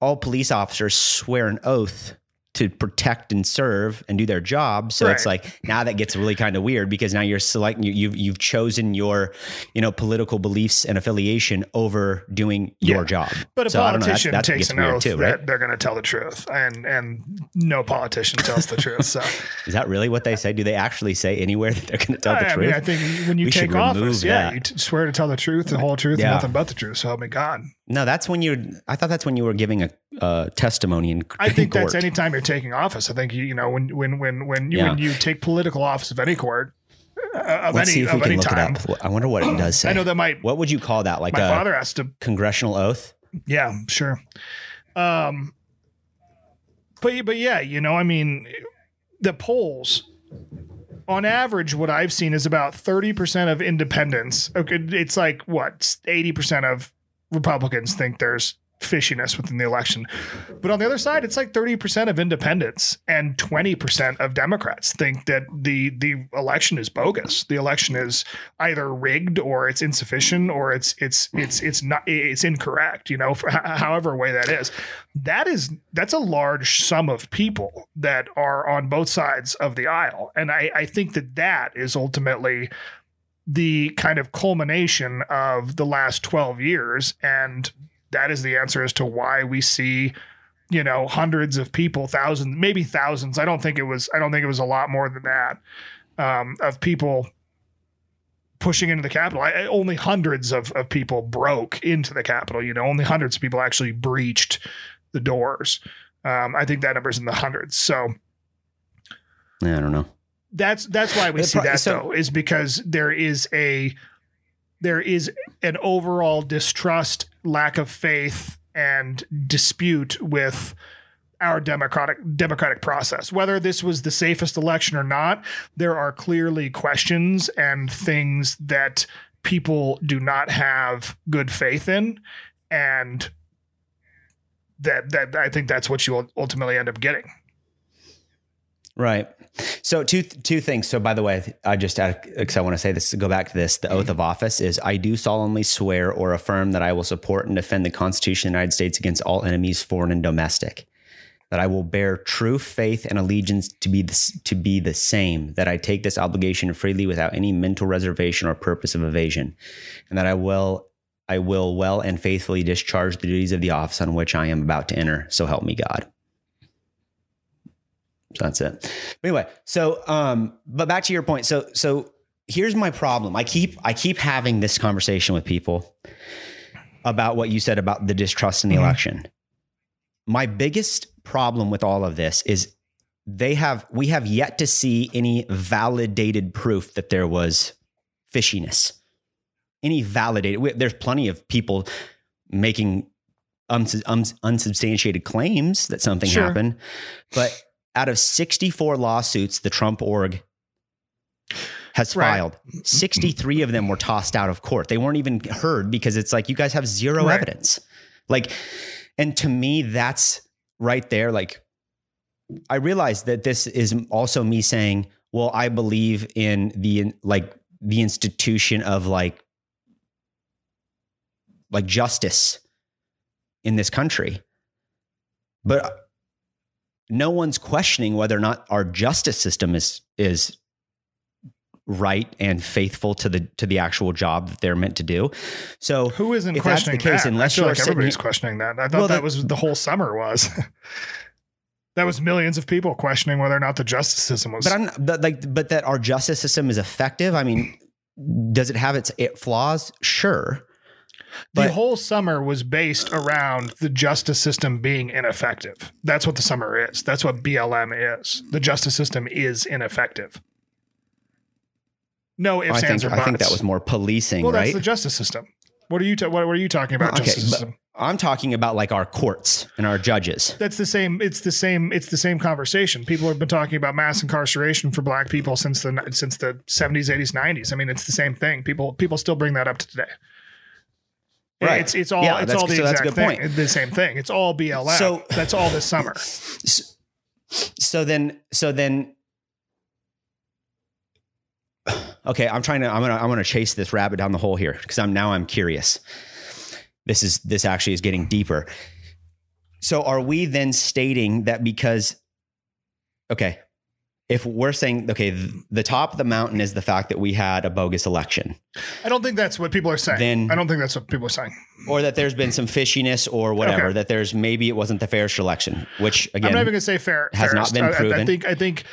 all police officers swear an oath to protect and serve and do their job. So it's like now that gets really kind of weird because now you're selecting you, you've you've chosen your you know political beliefs and affiliation over doing your job. but a So I don't know, politician takes an oath too, that right? they're going to tell the truth, and and no politician tells the truth. So <laughs> Is that really what they say? Do they actually say anywhere that they're going to tell the I truth? mean, I think when you We take office, yeah, that. you t- swear to tell the truth, the whole truth, Yeah. and nothing but the truth. So help me God. no, that's when you're. I thought that's when you were giving a, a testimony in, court. I in think court. that's anytime you're taking office. I think you, you know when when when when you Yeah. when you take political office of any court uh, of Let's any see if we of can any look time. it up. I wonder what it <clears throat> does say. I know that my What would you call that? Like my a father has to. congressional oath? Yeah, sure. Um, but but yeah, you know, I mean, the polls on average, what I've seen is about thirty percent of independents. Okay, it's like what eighty percent of Republicans think there's fishiness within the election, but on the other side, it's like thirty percent of independents and twenty percent of Democrats think that the the election is bogus. The election is either rigged or it's insufficient or it's it's it's it's not it's incorrect. You know, <laughs> however way that is. That is that's a large sum of people that are on both sides of the aisle, and I I think that that is ultimately the kind of culmination of the last 12 years and that is the answer as to why we see you know hundreds of people thousands maybe thousands. I don't think it was i don't think it was a lot more than that um, of people pushing into the capitol. I, I- only hundreds of, of people broke into the capitol you know only hundreds of people actually breached the doors. Um, i think that number's in the hundreds. So Yeah, I don't know. that's that's why we The see pro- that so- though is because there is a there is an overall distrust lack of faith and dispute with our democratic democratic process. Whether this was the safest election or not there are clearly questions and things that people do not have good faith in. And that that I think that's what you ultimately end up getting Right. So two two things. So by the way, I just because I want to say this. Go back to this. The oath mm-hmm. of office is: I do solemnly swear or affirm that I will support and defend the Constitution of the United States against all enemies, foreign and domestic. That I will bear true faith and allegiance to be the, to be the same. That I take this obligation freely without any mental reservation or purpose of evasion, and that I will I will well and faithfully discharge the duties of the office on which I am about to enter. So help me God. So that's it. But anyway, so um, but back to your point. So so here's my problem. I keep I keep having this conversation with people about what you said about the distrust in the Mhm. election. My biggest problem with all of this is they have we have yet to see any validated proof that there was fishiness. Any validated we- there's plenty of people making uns- uns- unsubstantiated claims that something Sure. happened, but out of 64 lawsuits the Trump org has Right. filed, 63 of them were tossed out of court. They weren't even heard because it's like you guys have zero Right. evidence. Like, and to me, that's right there. Like, I realize that this is also me saying, well, I believe in the like the institution of like like justice in this country. But no one's questioning whether or not our justice system is is right and faithful to the to the actual job that they're meant to do. So Who isn't if that's questioning the case, that? unless I feel you're like everybody's here- questioning that. I thought Well, that that- was the whole summer was. <laughs> that was millions of people questioning whether or not the justice system was. but I'm but like but that our justice system is effective. I mean, does it have its it flaws? Sure. The whole summer was based around the justice system being ineffective. That's what the summer is. That's what BLM is. The justice system is ineffective. No ifs, I think ands, or buts. I think that was more policing, well. right? That's the justice system. What are you? Ta- what, what are you talking about? Okay, justice system. I'm talking about like our courts and our judges. That's the same. It's the same. It's the same conversation. People have been talking about mass incarceration for Black people since the since the 70s, 80s, 90s. I mean, it's the same thing. People people still bring that up to today. Right. It's it's all Yeah, it's all the so exact thing. point. The same thing. It's all BLM. So- that's all this summer. So then, so then, okay, I'm trying to, I'm gonna, I'm gonna chase this rabbit down the hole here because I'm now I'm curious. This is this actually is getting deeper. So are we then stating that because, okay, if we're saying okay, th- the top of the mountain is the fact that we had a bogus election, I don't think that's what people are saying. Then- I don't think that's what people are saying. or that there's been some fishiness or whatever, Okay. that there's maybe it wasn't the fairest election, which again I'm not even going to say fair. has not been I- I- I, proven. think I think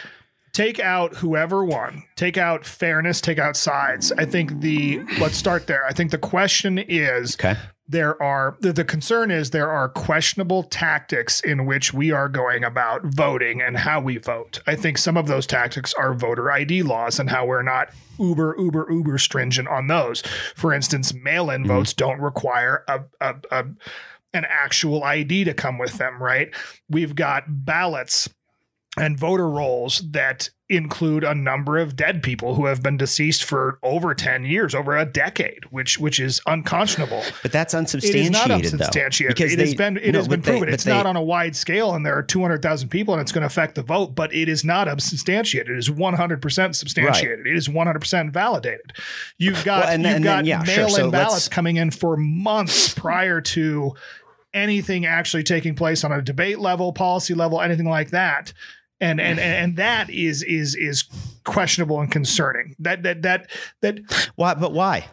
take out whoever won, take out fairness, take out sides. I think the let's start there. I think the question is okay, there are the, the concern is there are questionable tactics in which we are going about voting and how we vote. I think some of those tactics are voter ID laws and how we're not uber uber uber stringent on those. For instance, mail-in mm-hmm. votes don't require a, a, a an actual ID to come with them, right? We've got ballots and voter rolls that include a number of dead people who have been deceased for over 10 years, over a decade, which which is unconscionable. but that's unsubstantiated. is not though, unsubstantiated. because it has been it no, has been but they- proven. it's they- not on a wide scale, and there are 200,000 people, and it's going to affect the vote. But it is not unsubstantiated. It is 100 percent substantiated. It is 100 percent validated. You've got Well, and you've and got then, yeah, mail-in So ballots coming in for months prior to anything actually taking place on a debate level, policy level, anything like that. And and <sighs> and that is is is questionable and concerning. That that that that Why? But why?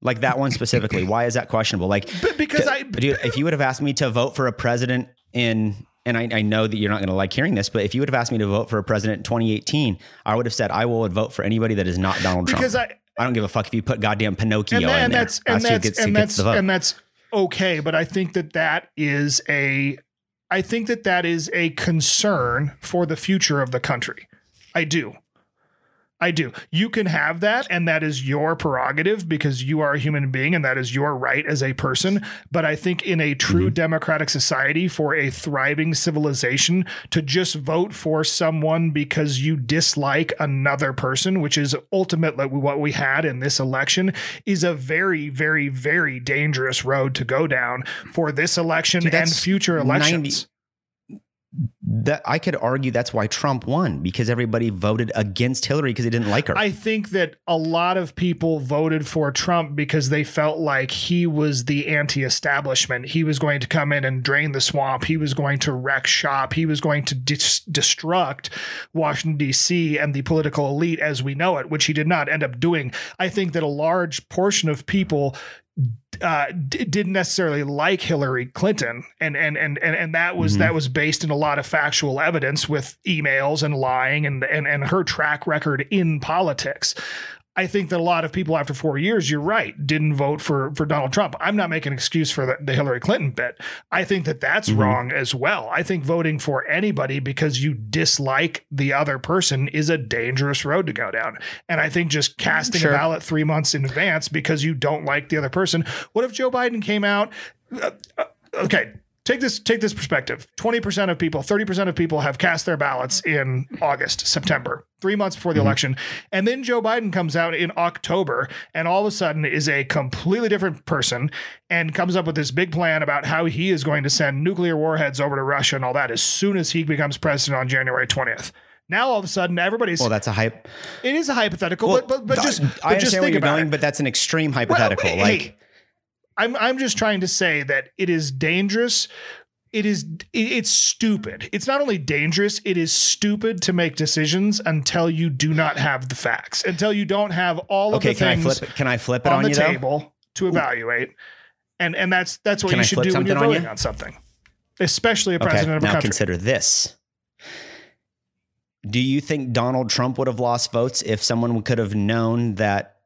Like that one specifically? Why is that questionable? Like, but because I dude, if you would have asked me to vote for a president in, and I, I know that you're not going to like hearing this, but if you would have asked me to vote for a president in 2018, I would have said I will vote for anybody that is not Donald Trump. because I I don't give a fuck if you put goddamn Pinocchio and, that- in and there. that's and who that's gets, who and gets the vote. and that's okay but i think that that is a i think that that is a concern for the future of the country. I do I do. You can have that, and that is your prerogative because you are a human being and that is your right as a person. But I think in a true mm-hmm. democratic society, for a thriving civilization, to just vote for someone because you dislike another person, which is ultimately what we had in this election, is a very, very, very dangerous road to go down for this election Dude, and future 90 elections. That I could argue that's why Trump won because everybody voted against Hillary because they didn't like her. I think that a lot of people voted for Trump because they felt like he was the anti establishment. He was going to come in and drain the swamp. He was going to wreck shop. He was going to dis- destruct Washington, D.C. and the political elite as we know it, which he did not end up doing. I think that a large portion of people uh, d- didn't necessarily like Hillary Clinton, and and and and, and that was Mhm. that was based in a lot of factual evidence with emails and lying and and and her track record in politics. I think that a lot of people after four years, you're right, didn't vote for for Donald Trump. I'm not making an excuse for the, the Hillary Clinton bit. I think that that's Mhm. wrong as well. I think voting for anybody because you dislike the other person is a dangerous road to go down. And I think just casting Sure. a ballot three months in advance because you don't like the other person. What if Joe Biden came out? uh, uh, okay, take this take this perspective 20% of people 30% of people have cast their ballots in august september three months before the mm-hmm. election and then joe biden comes out in october and all of a sudden is a completely different person and comes up with this big plan about how he is going to send nuclear warheads over to russia and all that as soon as he becomes president on january 20th now all of a sudden everybody's Well, that's a hype. it is a hypothetical Well, but but, but just I but just understand where think you're about going, it. but that's an extreme Well, hypothetical. hey, like, I'm I'm just trying to say that it is dangerous. It is it- it's stupid. It's not only dangerous, it is stupid to make decisions until you do not have the facts. Until you don't have all okay, of the can I things flip? Can I flip it on, on, the you though? table to evaluate. And and that's that's what Can you should do when you're something on voting you? on something. Especially a Okay, president of a now country. consider this. Do you think Donald Trump would have lost votes if someone could have known that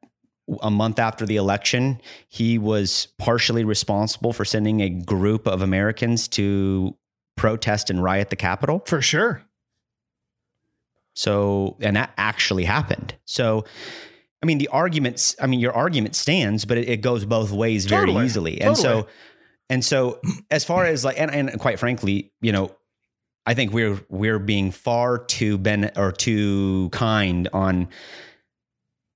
a month after the election, he was partially responsible for sending a group of Americans to protest and riot the Capitol? For sure. So, and that actually happened. So, I mean, the arguments, I mean, your argument stands, but it, it goes both ways very Totally. easily. And Totally. so, and so as far as like, and, and quite frankly, you know, I think we're, we're being far too ben or too kind on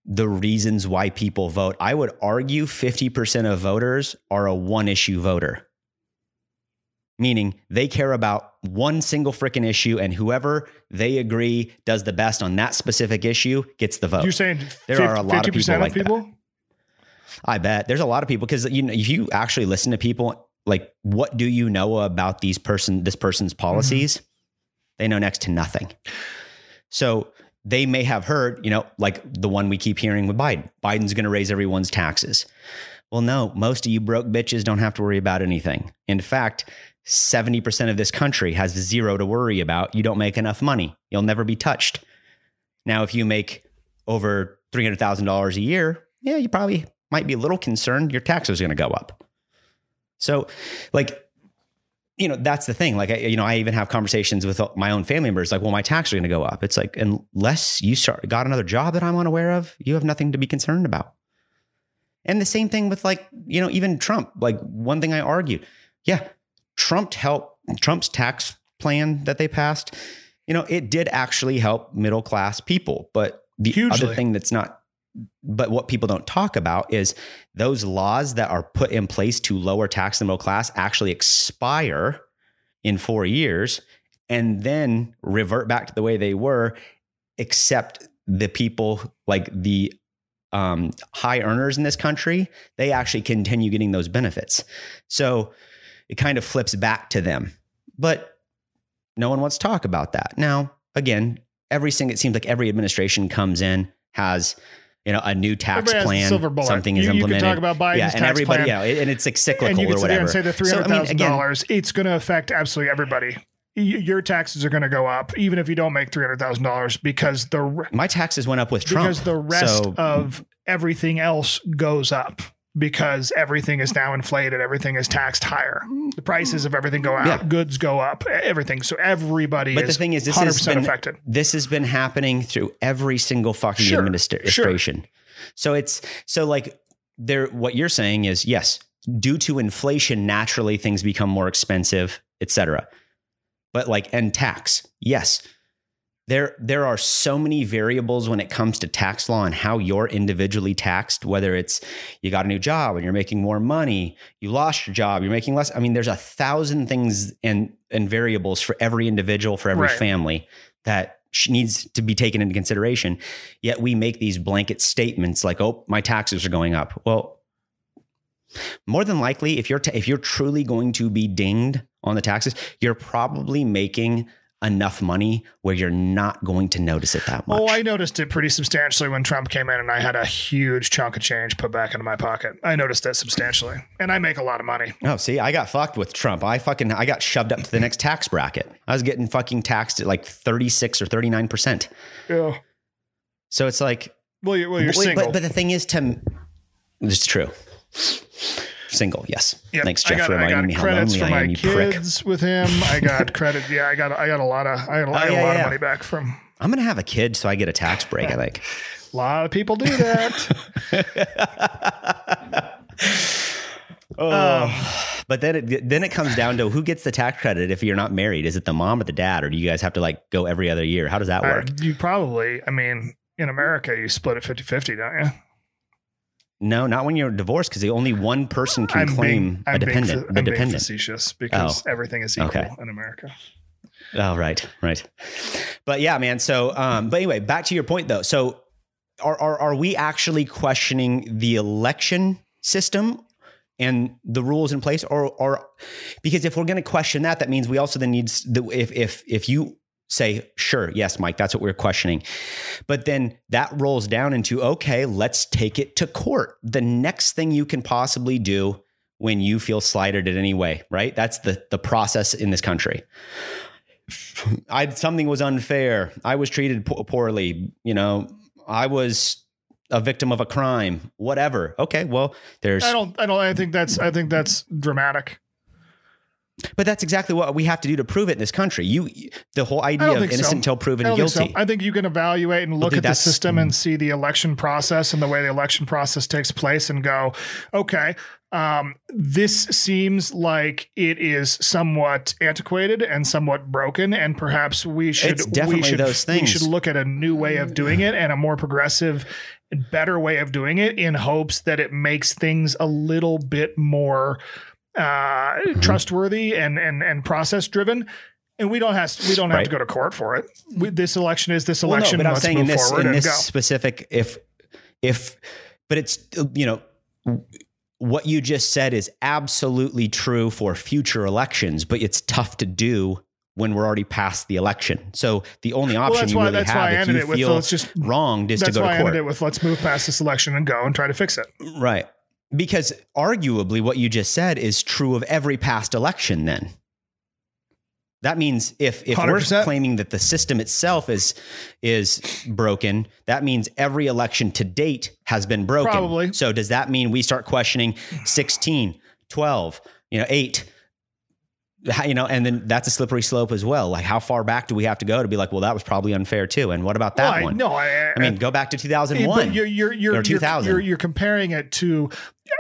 the reasons why people vote. I would argue 50% of voters are a one issue voter meaning they care about one single freaking issue and whoever they agree does the best on that specific issue gets the vote. You're saying There are a lot of 50% people like that. people? I bet there's a lot of people because you know if you actually listen to people like what do you know about these person this person's mm-hmm. policies? They know next to nothing. So they may have heard, you know, like the one we keep hearing with Biden. Biden's going to raise everyone's taxes. Well, no, most of you broke bitches don't have to worry about anything. In fact, 70% of this country has zero to worry about. You don't make enough money. You'll never be touched. Now, if you make over $300,000 a year, yeah, you probably might be a little concerned your taxes are going to go up. So, like, you know, that's the thing. Like, I, you know, I even have conversations with my own family members, like, well, my taxes are going to go up. It's like, unless you start got another job that I'm unaware of, you have nothing to be concerned about. And the same thing with like, you know, even Trump. Like, one thing I argued, yeah, Trump helped Trump's tax plan that they passed. You know, it did actually help middle class people. But the Hugely. other thing that's not but what people don't talk about is those laws that are put in place to lower tax the middle class actually expire in four years and then revert back to the way they were, except the people like the um, high earners in this country, they actually continue getting those benefits. So it kind of flips back to them. But no one wants to talk about that. Now, again, every single, it seems like every administration comes in, has you know a new tax plan, something You- is you can implemented. talk about Biden's yeah, and tax everybody, plan. yeah, and it's like cyclical and you or can sit there whatever. and say the three So, I hundred mean, thousand dollars. It's going to affect absolutely everybody. Your taxes are going to go up, even if you don't make three hundred thousand dollars, because the re- my taxes went up with Trump because the rest So, of everything else goes up because everything is now inflated. Everything is taxed higher. The prices of everything go up. Yeah. Goods go up. Everything. So everybody But the thing is, this hundred has percent been affected. this has been happening through every single fucking Sure, administration. So it's so like there. What you're saying is yes, due to inflation, naturally things become more expensive, etc. But like and tax, yes. There, there are so many variables when it comes to tax law and how you're individually taxed, whether it's you got a new job and you're making more money, you lost your job, you're making less. I mean, there's a thousand things and, and variables for every individual, for every Right. family that needs to be taken into consideration. Yet we make these blanket statements like, oh, my taxes are going up. Well, more than likely, if you're, ta- if you're truly going to be dinged on the taxes, you're probably making enough money where you're not going to notice it that much. Oh, I noticed it pretty substantially when Trump came in and I had a huge chunk of change put back into my pocket. I noticed that substantially. And I make a lot of money. Oh, see, I got fucked with Trump. I fucking I got shoved up to the next tax bracket. I was getting fucking taxed at like 36 or 39%. Yeah. So it's like Well, you're, well, you're Wait, single. But, but the thing is to it's true. Single, yes. Yep. Thanks, I Jeff, got, for I reminding got me how credits lonely for I my am, you prick. kids with him. I got credit. Yeah, I got I got a lot of I got, I got <laughs> Oh, a lot yeah. of money back from I'm gonna have a kid so I get a tax break, I think. a lot of people do that. But <laughs> <laughs> oh, um, but then it then it comes down to who gets the tax credit if you're not married. Is it the mom or the dad, or do you guys have to like go every other year? How does that work? you probably, I mean, in America, you split it 50 50, don't you? No, not when you're divorced because only one person can I'm claim being, a being dependent. fa- the I'm being dependent. facetious because everything is equal Okay. in America. Oh, right, right. But yeah, man. So, um, but anyway, back to your point though. So, are are are we actually questioning the election system and the rules in place, or or because if we're going to question that, that means we also then need the if if if you say sure yes mike that's what we're questioning but then that rolls down into okay let's take it to court the next thing you can possibly do when you feel slighted in any way right that's the the process in this country I something was unfair. I was treated po- poorly. You know, I was a victim of a crime. Whatever. Okay, well, there's. I don't, I don't, I think that's, I think that's dramatic. But that's exactly what we have to do to prove it in this country. You, the whole idea of think so. innocent until proven I guilty. so. I think you can evaluate and look dude, at the system and see the election process and the way the election process takes place and go, okay, um, this seems like it is somewhat antiquated and somewhat broken, and perhaps we should we should, those We should look at a new way of doing it and a more progressive, better way of doing it in hopes that it makes things a little bit more uh, Mm-hmm. trustworthy and and and process driven. And we don't have we don't have Right. to go to court for it. We, this election is this Well, no, election. but I'm saying in this in this go. specific, if if, but it's you know. What you just said is absolutely true for future elections, but it's tough to do when we're already past the election. So the only option that's you why- really that's why I have if ended you it with feel let's just- wronged is to That's go why to I court. ended it with let's move past this election and go and try to fix it. Right. Because arguably what you just said is true of every past election then. That means if if we are claiming that the system itself is is broken, that means every election to date has been broken. Probably. So does that mean we start questioning 16, 12, you know, 8 How- you know, and then that's a slippery slope as well. Like how far back do we have to go to be like, well, that was probably unfair too. And what about that Well, I- one? No, I, I mean, go back to 2001. You're you're you're or you're, 2000. you're you're comparing it to.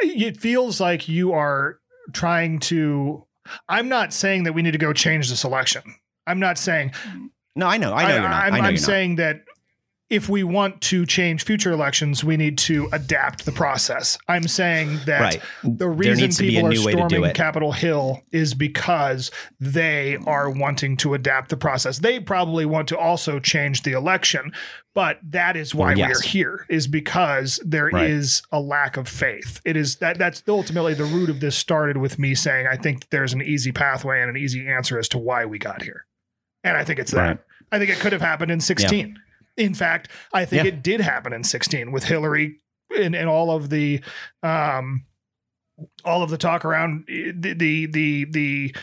It feels like you are trying to. I'm not saying that we need to go change this election. I'm not saying. no, I know. I know you're not. I'm, I know I'm you're not. saying that if we want to change future elections, we need to adapt the process. I'm saying that Right. the reason needs to be a people are new way to do storming. Capitol Hill is because they are wanting to adapt the process. They probably want to also change the election, but that is why Well, we are here is because there is Right. a lack of faith. It is that that's ultimately the root of this started with me saying I think there's an easy pathway and an easy answer as to why we got here. And I think it's that. Right. I think it could have happened in 16. In fact, I think Yeah. it did happen in 16 with Hillary and, and all of the um all of the talk around the the the, the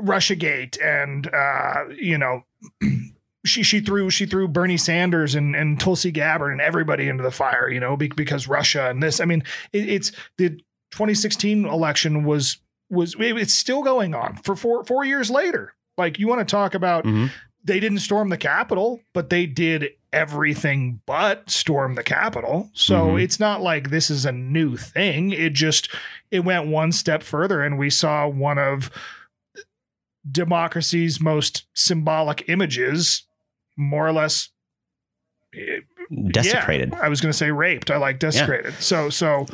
Russiagate and uh you know <clears throat> she she threw she threw Bernie Sanders and and Tulsi Gabbard and everybody into the fire, you know, because Russia and this. I mean, it, it's the 2016 election was was it's still going on for four four years later. Like you want to talk about Mhm. They didn't storm the Capitol, but they did everything but storm the Capitol. So Mhm. it's not like this is a new thing. It just it went one step further, and we saw one of democracy's most symbolic images, more or less. eh, Desecrated. yeah, I was going to say raped. I like desecrated. So so.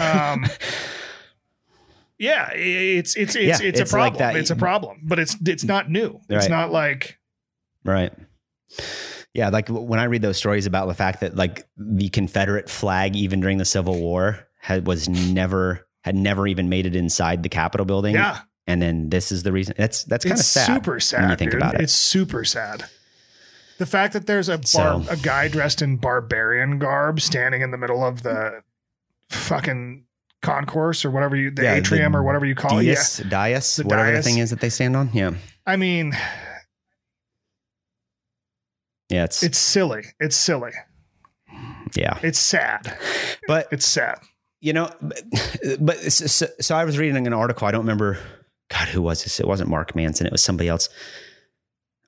Um, <laughs> yeah, it's it's it's Yeah, it's, a like problem. that. It's a problem, but it's it's not new. It's not like Right. Yeah, like when I read those stories about the fact that like the Confederate flag, even during the Civil War, had was never had never even made it inside the Capitol building. yeah, and then this is the reason. That's that's kind of sad. super sad. when you think dude. about it. It's super sad. The fact that there's a bar, So- a guy dressed in barbarian garb standing in the middle of the fucking concourse or whatever you the Yeah, the atrium or whatever you call it. Yeah, Dais, dais, The whatever dais. the thing is that they stand on. Yeah, I mean, yeah, it's, it's silly. It's silly. yeah, It's sad. but It's sad. you know, but, but so, so- I was reading an article. I don't remember. God, who was this? It wasn't Mark Manson. It was somebody else.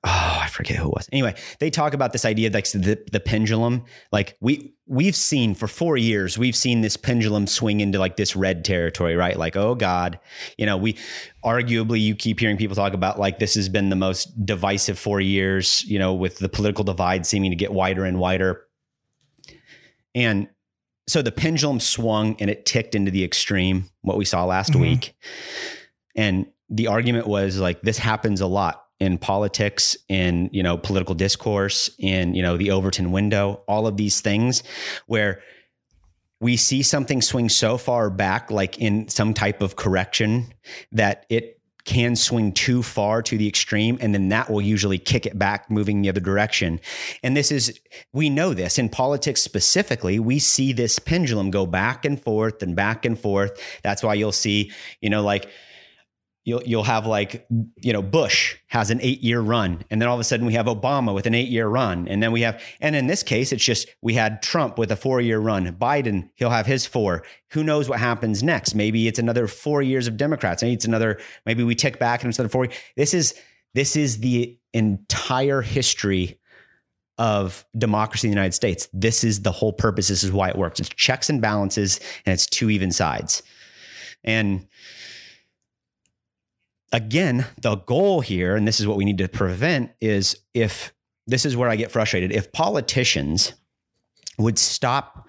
oh, I forget who it was. Anyway, they talk about this idea like the, the pendulum. Like we we've seen for four years, we've seen this pendulum swing into like this red territory, right? Like, oh God, you know, we arguably you keep hearing people talk about like this has been the most divisive four years, you know, with the political divide seeming to get wider and wider. And so the pendulum swung and it ticked into the extreme, what we saw last Mhm. week. And the argument was like this happens a lot in politics in you know political discourse in you know the overton window all of these things where we see something swing so far back like in some type of correction that it can swing too far to the extreme and then that will usually kick it back moving the other direction. And this is we know this. In politics specifically we see this pendulum go back and forth and back and forth. That's why you'll see you know like you'll you'll have like you know Bush has an 8-year run and then all of a sudden we have Obama with an 8-year run and then we have and in this case it's just we had Trump with a 4-year run Biden he'll have his 4 who knows what happens next? Maybe it's another 4 years of Democrats maybe it's another maybe we tick back and instead of 4 this is this is the entire history of democracy in the United States. This is the whole purpose this is why it works. It's checks and balances and it's two even sides. And again, the goal here, and this is what we need to prevent, is if this is where I get frustrated, if politicians would stop.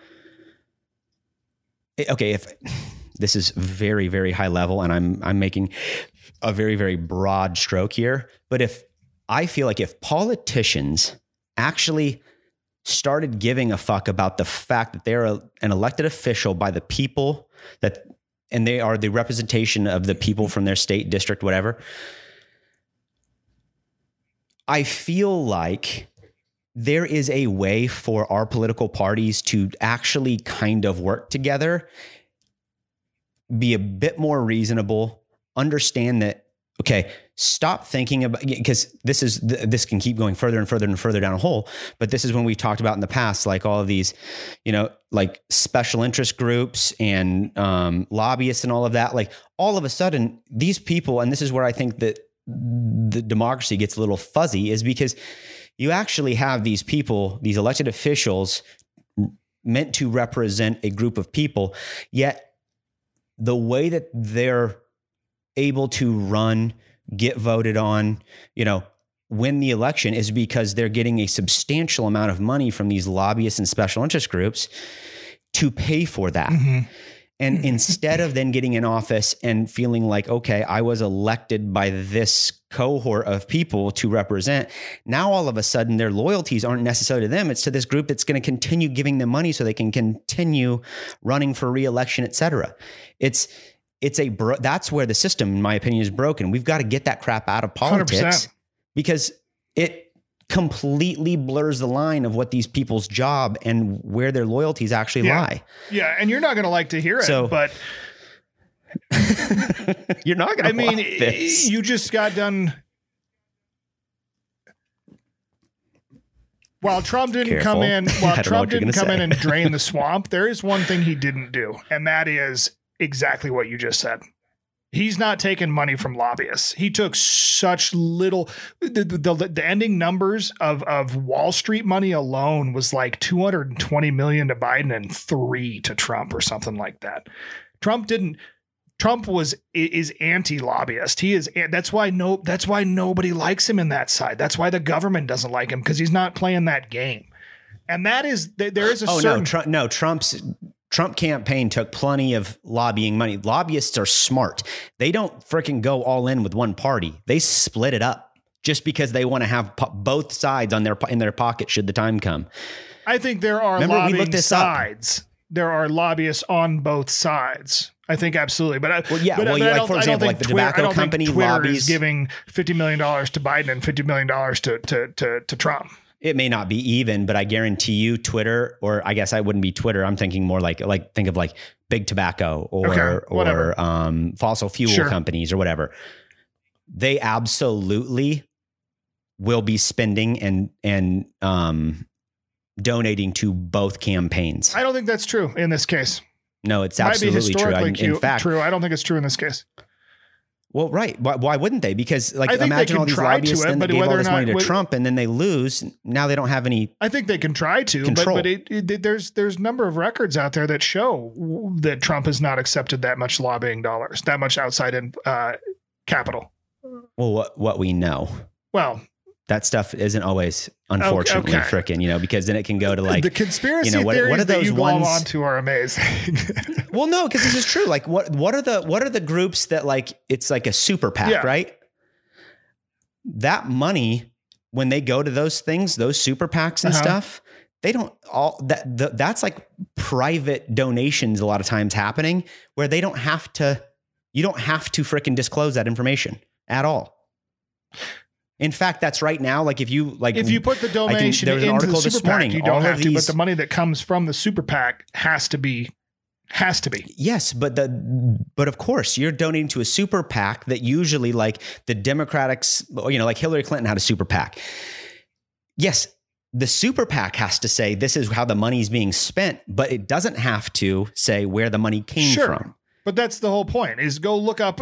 eh, Okay, if this is very, very high level, and I'm I'm making a very, very broad stroke here, but if I feel like if politicians actually started giving a fuck about the fact that they're a, an elected official by the people that and they are the representation of the people from their state district whatever. I feel like there is a way for our political parties to actually kind of work together be a bit more reasonable understand that okay stop thinking about because this is this can keep going further and further and further down a hole but this is when we've talked about in the past like all of these you know like special interest groups and um, lobbyists and all of that like all of a sudden these people and this is where i think that the democracy gets a little fuzzy is because you actually have these people these elected officials meant to represent a group of people yet the way that they're able to run, get voted on, you know, win the election is because they're getting a substantial amount of money from these lobbyists and special interest groups to pay for that. Mm-hmm. And mm-hmm. instead of then getting in office and feeling like, okay, I was elected by this cohort of people to represent, now all of a sudden their loyalties aren't necessarily to them. It's to this group that's going to continue giving them money so they can continue running for reelection, et cetera. It's, it's a bro- that's where the system in my opinion is broken we've got to get that crap out of politics 100%. because it completely blurs the line of what these people's job and where their loyalties actually Yeah. lie Yeah, and you're not going to like to hear it, So- but <laughs> you're not going to I mean, this. you just got done. While Trump didn't come in, <laughs> while Trump didn't come in and drain the swamp, there is one thing he didn't do, and that is exactly what you just said. He's not taking money from lobbyists. He took such little. The, the, the, the ending numbers of of Wall Street money alone was like 220 million to Biden and three to Trump or something like that. Trump didn't. Trump was is anti lobbyist. He is. That's why no. That's why nobody likes him in that side. That's why the government doesn't like him because he's not playing that game. And that is there there is a oh certain no, Trump, no, Trump's Trump campaign took plenty of lobbying money. Lobbyists are smart. They don't freaking go all in with one party. They split it up just because they want to have po- both sides on their in their pocket should the time come. I think there are Remember, we lobbying looked this up. sides. There are lobbyists on both sides. I think absolutely, but I, Well, yeah, but, well, but like, for example, like the Twitter- I tobacco company lobbies- is giving fifty million dollars to Biden and fifty million dollars to to to to Trump. It may not be even, but I guarantee you, Twitter, or I guess I wouldn't be Twitter. I'm thinking more like like think of like big tobacco or Okay, or um, fossil fuel Sure. companies or whatever. They absolutely will be spending and and um, donating to both campaigns. I don't think that's true in this case. no, it's Might absolutely true. I, in fact, true. I don't think it's true in this case. Well, right. Why, why wouldn't they? Because like they imagine all these lobbyists it, then but gave all this money to whether- Trump and then they lose. Now they don't have any. I think they can try to, but Control. but it, it, there's there's a number of records out there that show that Trump has not accepted that much lobbying dollars, that much outside in uh, capital. Well, what what we know Well, that stuff isn't always unfortunately okay. frickin' you know because then it can go to like the conspiracy you know, what- theories what are that those you ones- onto are amazing. <laughs> Well, no, because this is true. Like, what what are the what are the groups that like it's like a super PAC, Yeah. right? That money when they go to those things, those super PACs and Uh-huh. stuff, they don't all that the, that's like private donations. A lot of times happening where they don't have to. You don't have to frickin' disclose that information at all. In fact, that's right now. Like if you like if you put the donation there was an into the article super this PAC, morning, you don't have to. But the money that comes from the super PAC has to be has to be. Yes, but the but of course you're donating to a super PAC that usually like the Democrats, you know, like Hillary Clinton had a super PAC. Yes, the super PAC has to say this is how the money is being spent, but it doesn't have to say where the money came Sure. from. But that's the whole point: is go look up,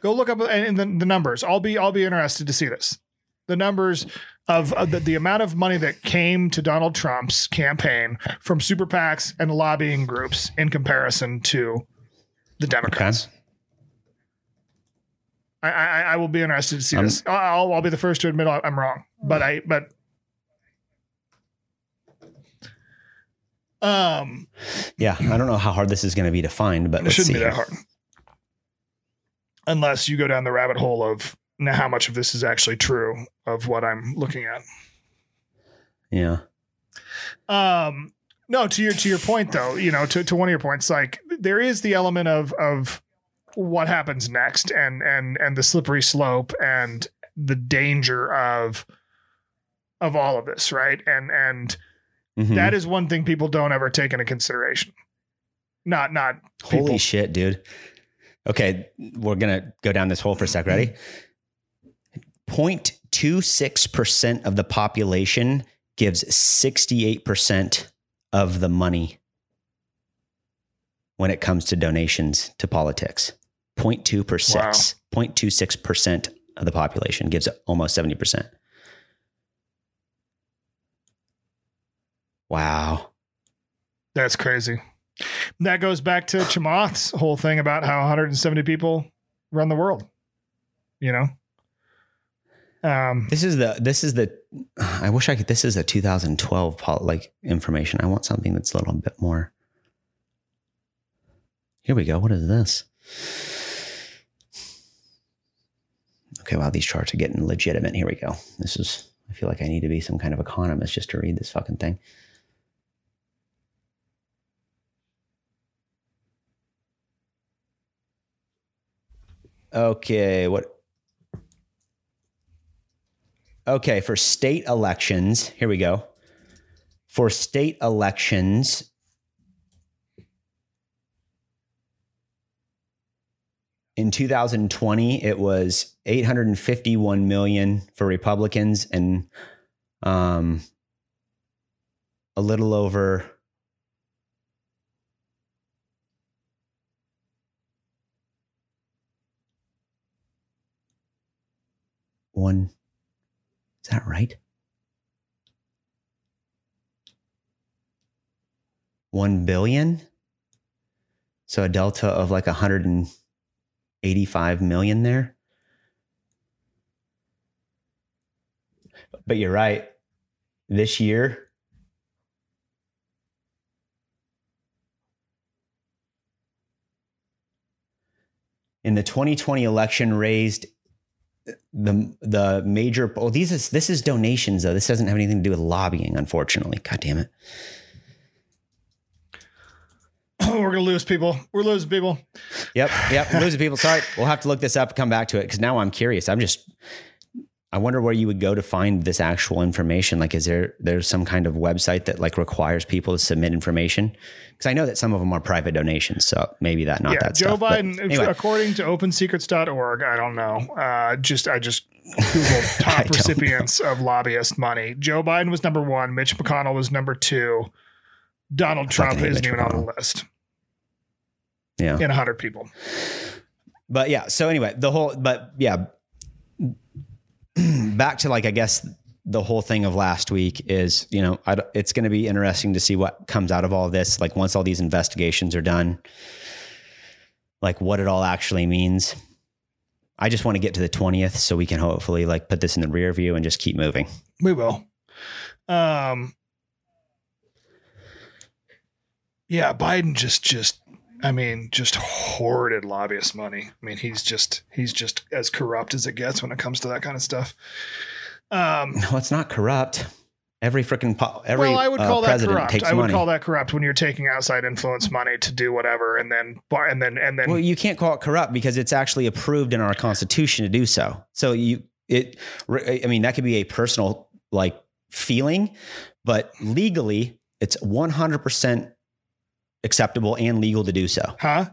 go look up, and the, the numbers. I'll be I'll be interested to see this. The numbers of, of the, the amount of money that came to Donald Trump's campaign from super PACs and lobbying groups in comparison to the Democrats. I, I, I will be interested to see Um, this. I'll, I'll be the first to admit I'm wrong, but I but um Yeah, I don't know how hard this is going to be to find, but it let's shouldn't see. be that hard. Unless you go down the rabbit hole of now how much of this is actually true of what I'm looking at. Yeah, Um, no, to your to your point though, you know, to, to one of your points, like there is the element of of what happens next and and and the slippery slope and the danger of of all of this, right? And and Mhm. that is one thing people don't ever take into consideration. Not not holy shit, dude. Okay, we're gonna go down this hole for a sec. Ready? 0.26% of the population gives 68% of the money when it comes to donations to politics. 0.2%. Wow. 0.26% of the population gives almost 70%. Wow. That's crazy. That goes back to Chamath's whole thing about how 170 people run the world. You know? Um, This is the this is the <sighs> I wish I could this is a 2012 pol- like information. I want something that's a little bit more. Here we go. What is this? Okay, wow, these charts are getting legitimate. Here we go. This is I feel like I need to be some kind of economist just to read this fucking thing. Okay, what Okay, for state elections, here we go. For state elections, in 2020, it was 851 million for Republicans and um, a little over one. Is that right? One billion. So a delta of like 185 million there. But you're right. This year, in the 2020 election raised the the major oh these is this is donations though. This doesn't have anything to do with lobbying unfortunately. God damn it. Oh, <clears throat> we're gonna lose people. We're losing people. yep yep losing people. Sorry. We'll have to look this up come back to it because now i'm curious. I'm just i wonder where you would go to find this actual information like is there there's some kind of website that like requires people to submit information because i know that some of them are private donations so maybe that not yeah, that Joe stuff. Biden, anyway, according to OpenSecrets.org, I don't know. Uh, just I just <laughs> googled <laughs> top recipients of lobbyist money. Joe Biden was number one. Mitch McConnell was number two. Donald Trump isn't even on the list yeah in hundred people. but yeah. So anyway, the whole, but yeah, <clears throat> back to like I guess the whole thing of last week is you know I, it's going to be interesting to see what comes out of all this. Like once all these investigations are done, like what it all actually means. I just want to get to the twentieth so we can hopefully like put this in the rear view and just keep moving. We will. Um Yeah, Biden just just I mean, just hoarded lobbyist money. I mean, he's just he's just as corrupt as it gets when it comes to that kind of stuff. Um No, it's not corrupt. Every freaking po- every well, I would uh, call that president corrupt. I would money. call that corrupt when you're taking outside influence money to do whatever, and then bar- and then and then Well, you can't call it corrupt because it's actually approved in our constitution to do so. So you it I mean that could be a personal like feeling, but legally it's 100% acceptable and legal to do so. huh?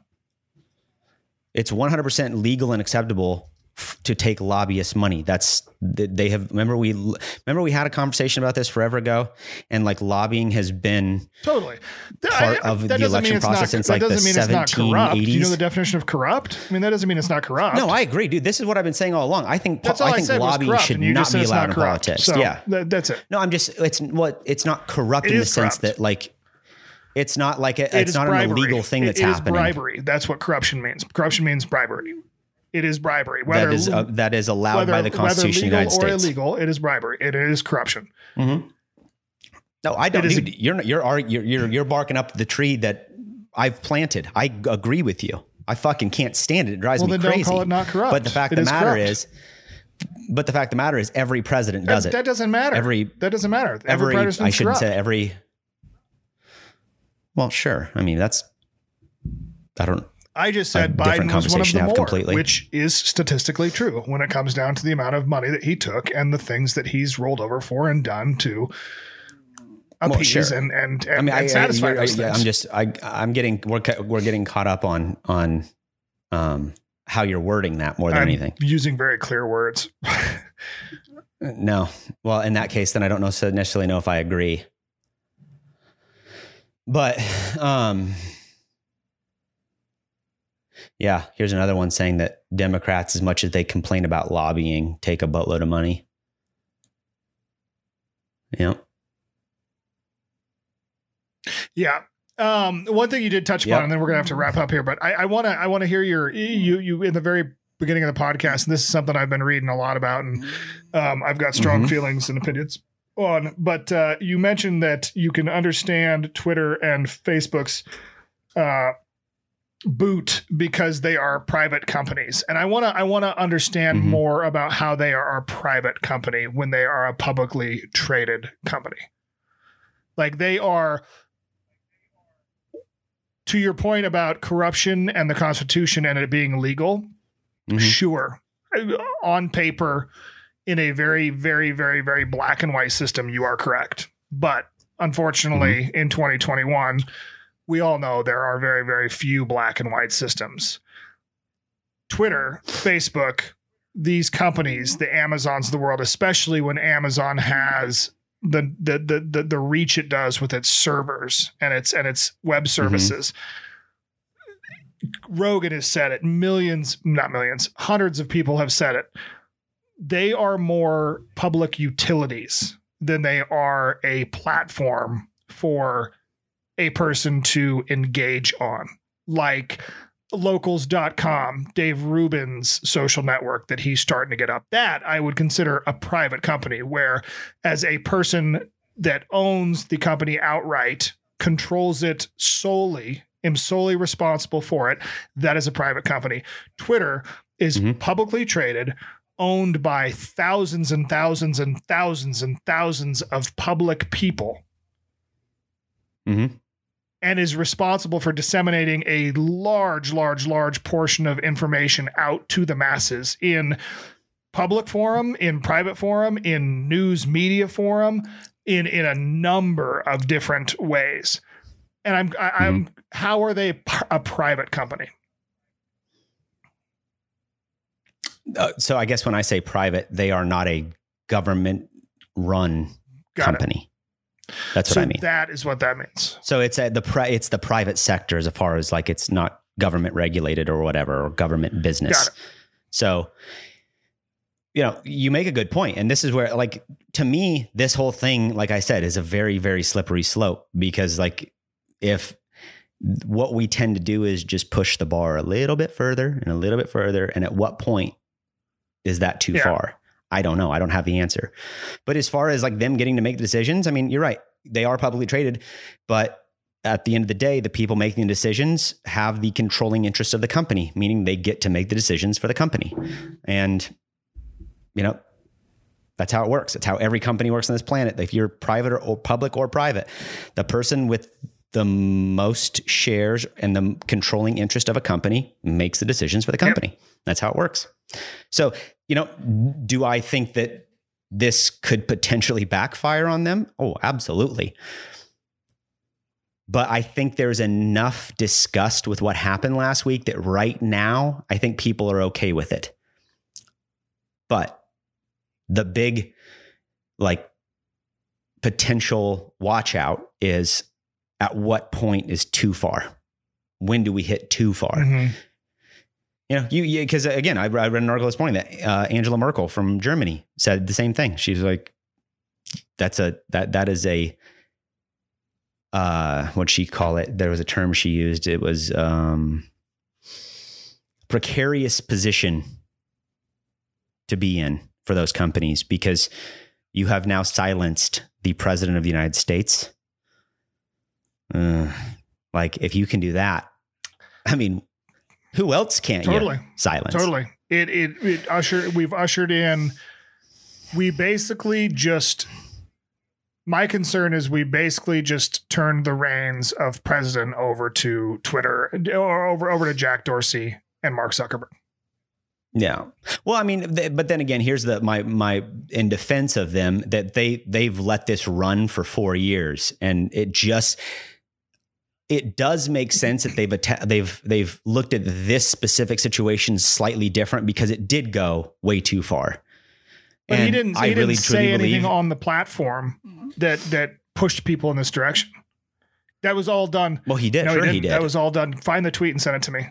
It's 100% legal and acceptable f- to take lobbyist money. That's they have remember we remember we had a conversation about this forever ago and like lobbying has been Totally. Part of the that doesn't election process not, since, like, the doesn't mean it's not corrupt. Do you know the definition of corrupt? I mean, that doesn't mean it's not corrupt. No, I agree, dude. This is what I've been saying all along. I think That's all I I, think was lobbying corrupt, should not be allowed not in corrupt. politics. So yeah. that- that's it. No, I'm just it's what it's not corrupt It in the is sense that like it's not like a, It it's not bribery. an illegal thing that's it is happening. bribery. That's what corruption means. Corruption means bribery. It is bribery. Whether That is uh, that is allowed whether, by the Constitution of the United legal or States. illegal, it is bribery. It is corruption. No, I don't. It is a- you're you're you're you're you're barking up the tree that I've planted. I agree with you. I fucking can't stand it. It drives Well, me then don't crazy. call it not corrupt. But the fact It of the matter corrupt. is, but the fact of the matter is, every president does that, it. that doesn't matter. Every- that doesn't matter. every president's I shouldn't corrupt. say every. Well, sure. I mean, that's. I don't. I just said Biden was one of the more, completely. which is statistically true when it comes down to the amount of money that he took and the things that he's rolled over for and done to appease sure. and and and, I mean, and satisfy I, those things. I'm just, I, I'm getting, we're, we're getting caught up on, on, um, how you're wording that more than I'm anything. using very clear words. <laughs> No. Well, in that case, then I don't know, so necessarily know if I agree. But, <laughs> um, yeah, here's another one saying that Democrats, as much as they complain about lobbying, take a buttload of money. Yeah. Yeah. Um, one thing you did touch upon, Yep. and then we're gonna have to wrap up here. But I want to, I want to hear your you you in the very beginning of the podcast, and this is something I've been reading a lot about, and um, I've got strong Mhm. feelings and opinions on. But uh, you mentioned that you can understand Twitter and Facebook's uh, boot because they are private companies, and I want to, I want to understand Mhm. more about how they are a private company when they are a publicly traded company. Like they are to your point about corruption and the Constitution and it being legal, Mhm. sure, on paper, in a very, very, very, very black and white system, you are correct. But unfortunately, mm-hmm. in 2021, we all know there are very, very few black and white systems. Twitter, Facebook, these companies, the Amazons of the world, especially when Amazon has the the the the, the reach it does with its servers and its and its web mm-hmm. services. Rogan has said it. Millions, not millions, hundreds of people have said it. They are more public utilities than they are a platform for a person to engage on. Like locals.com, Dave Rubin's social network that he's starting to get up. That I would consider a private company where as a person that owns the company outright, controls it solely, am solely responsible for it, that is a private company. Twitter is Mhm. publicly traded, owned by thousands and thousands and thousands and thousands of public people Mhm. and is responsible for disseminating a large, large, large portion of information out to the masses in public forum, in private forum, in news media forum, in in a number of different ways. And I'm I, I'm how are they a private company? Uh, so I guess when I say private, they are not a government run Got it. company. That's what so I mean. that is what that means. so it's a, the pri- it's the private sector as far as like it's not government regulated or whatever or government business. Got it. So, you know, you make a good point. And this is where, like, to me, this whole thing, like I said, is a very, very slippery slope because, like, if what we tend to do is just push the bar a little bit further and a little bit further, and at what point is that too Yeah. far? I don't know. I don't have the answer. But as far as like them getting to make the decisions, I mean, you're right. They are publicly traded, but at the end of the day, the people making the decisions have the controlling interest of the company, meaning they get to make the decisions for the company. And, you know, that's how it works. It's how every company works on this planet. If you're private or, or public or private, the person with the most shares and the controlling interest of a company makes the decisions for the company. That's how it works. So, you know, do I think that this could potentially backfire on them? Oh, absolutely. But I think there's enough disgust with what happened last week that right now, I think people are okay with it. But the big, like, potential watch out is at what point is too far? When do we hit too far? Mhm. You know, you because again, I, I read an article this morning that uh, Angela Merkel from Germany said the same thing. She's like, "That's a that that is a uh, what she call it? There was a term she used. It was um, precarious position to be in for those companies because you have now silenced the president of the United States. Uh, like, if you can do that, I mean, who else can't Totally. you silence? Totally. It it it usher we've ushered in we basically just my concern is we basically just turned the reins of president over to Twitter or over over to Jack Dorsey and Mark Zuckerberg. Yeah. Well, I mean, th- but then again, here's the my my in defense of them that they they've let this run for four years, and it just it does make sense that they've atta- they've they've looked at this specific situation slightly different because it did go way too far. But he didn't I he really didn't say anything believe. on the platform that that pushed people in this direction. That was all done. well, he did. No, sure, he, he didn't. That was all done. Find the tweet and send it to me.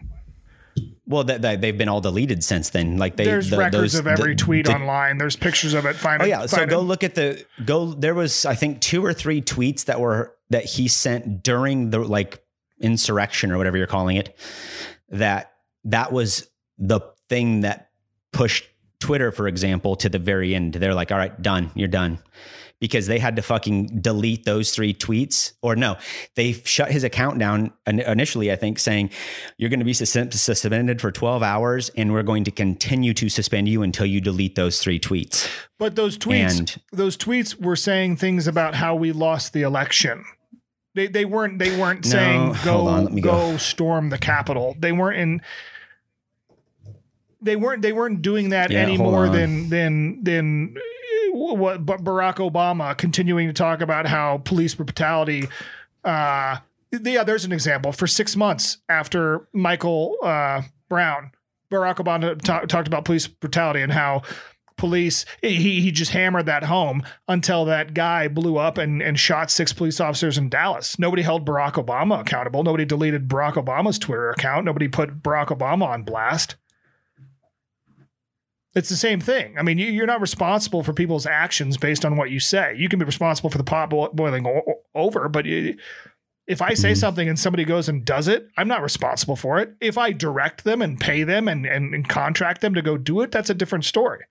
well, that, that they've been all deleted since then. Like they There's the- records those- of every the- tweet the- online. There's pictures of it. Find Oh it. yeah, so go it. look at the go. There was I think two or three tweets that were that he sent during the like insurrection or whatever you're calling it. That that was the thing that pushed Twitter, for example, to the very end. They're like, all right, done, you're done. Because they had to fucking delete those three tweets, or no, they shut his account down initially. I think saying you're going to be suspended for 12 hours, and we're going to continue to suspend you until you delete those three tweets. But those tweets, And- those tweets were saying things about how we lost the election. They they weren't they weren't No, saying go on, go. go. storm the Capitol. They weren't in. They weren't they weren't doing that Yeah, any more than than than what but Barack Obama continuing to talk about how police brutality. Uh, yeah, there's an example. For six months after Michael uh, Brown, Barack Obama ta- talked about police brutality and how police he he just hammered that home until that guy blew up and and shot six police officers in Dallas. Nobody held Barack Obama accountable. Nobody deleted Barack Obama's Twitter account. Nobody put Barack Obama on blast. It's the same thing. I mean, you, you're not responsible for people's actions based on what you say. You can be responsible for the pot bo- boiling o- over, but you, if I say mm-hmm. something and somebody goes and does it, I'm not responsible for it. If I direct them and pay them and, and, and contract them to go do it, that's a different story.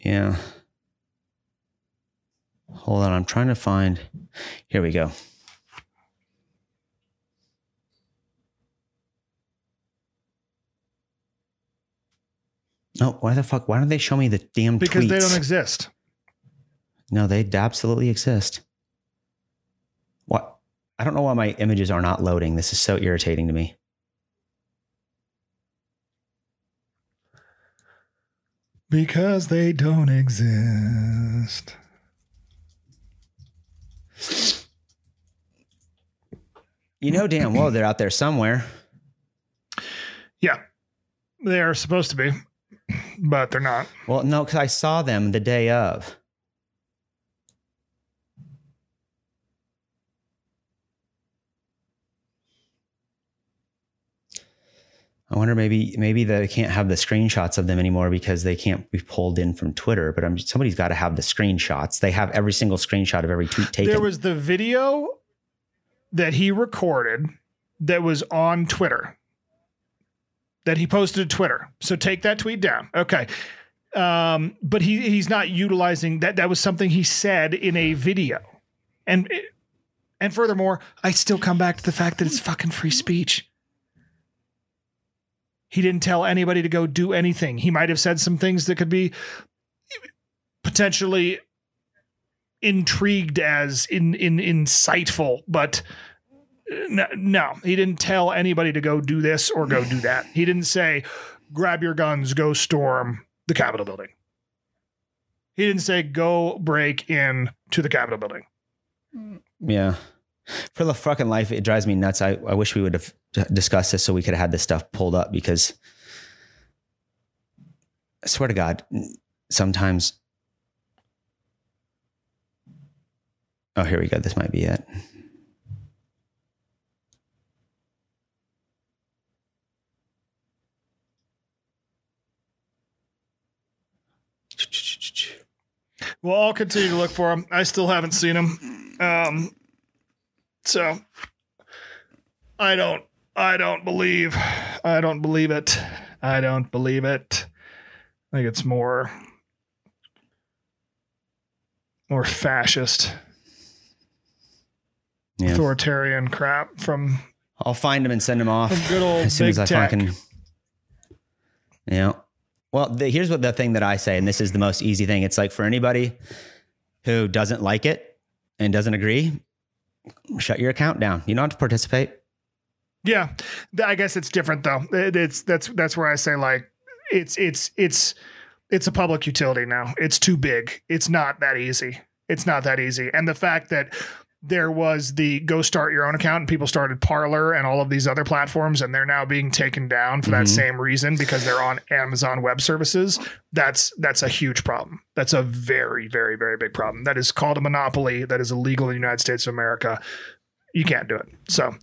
Yeah. Hold on, I'm trying to find. Here we go. No, why the fuck? Why don't they show me the damn Because tweets? they don't exist. no, they absolutely exist. What? I don't know why my images are not loading. This is so irritating to me. Because they don't exist. You know damn well they're out there somewhere. Yeah. They are supposed to be, but they're not. Well, no, because I saw them the day of. I wonder maybe maybe they can't have the screenshots of them anymore because they can't be pulled in from Twitter. But I'm, somebody's got to have the screenshots. They have every single screenshot of every tweet taken. There was the video that he recorded that was on Twitter that he posted to Twitter. So take that tweet down. Okay. Um, but he he's not utilizing that. That was something he said in a video, and and furthermore, I still come back to the fact that it's fucking free speech. He didn't tell anybody to go do anything. He might have said some things that could be potentially intrigued as in in insightful, but no, no, he didn't tell anybody to go do this or go do that. He didn't say, "Grab your guns, go storm the Capitol building." He didn't say, "Go break in to the Capitol building." Yeah. For the fucking life, it drives me nuts. I, I wish we would have discussed this so we could have had this stuff pulled up because I swear to God, sometimes. Oh, here we go. This might be it. Well, I'll continue to look for him. I still haven't seen him. Um, so I don't I don't believe I don't believe it. I don't believe it. I think it's more more fascist Yeah. authoritarian crap from I'll find him and send him off good old as soon big as I tech. fucking. Yeah. Well, the, here's what the thing that I say, and this is the most easy thing. It's like for anybody who doesn't like it and doesn't agree, shut your account down. You don't have to participate. Yeah, I guess it's different though. It- It's that's that's where I say like it's it's it's it's a public utility now. It's too big. It's not that easy. It's not that easy. And the fact that there was the go start your own account and people started Parler and all of these other platforms and they're now being taken down for that Mhm. same reason because they're on Amazon Web Services. That's that's a huge problem. That's a very very very big problem. That is called a monopoly. That is illegal in the United States of America. You can't do it. So,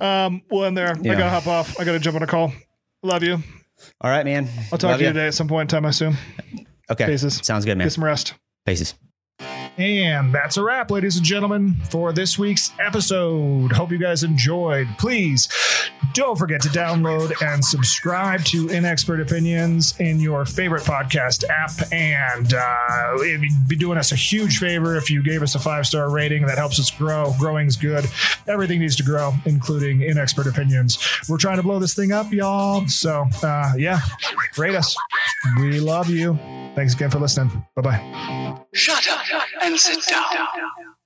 um, we'll end there. I gotta hop off. I gotta jump on a call. Love you. All right, man. I'll talk Love to you ya. today at some point in time. I assume. Okay. Faces. Sounds good, man. Get some rest. Faces. And that's a wrap, ladies and gentlemen, for this week's episode. Hope you guys enjoyed. Please don't forget to download and subscribe to Inexpert Opinions in your favorite podcast app. And uh, it'd be doing us a huge favor if you gave us a five star rating. That helps us grow. Growing's good. Everything needs to grow, including Inexpert Opinions. We're trying to blow this thing up, y'all. So, uh, yeah, rate us. We love you. Thanks again for listening. Bye bye. Shut up and sit down.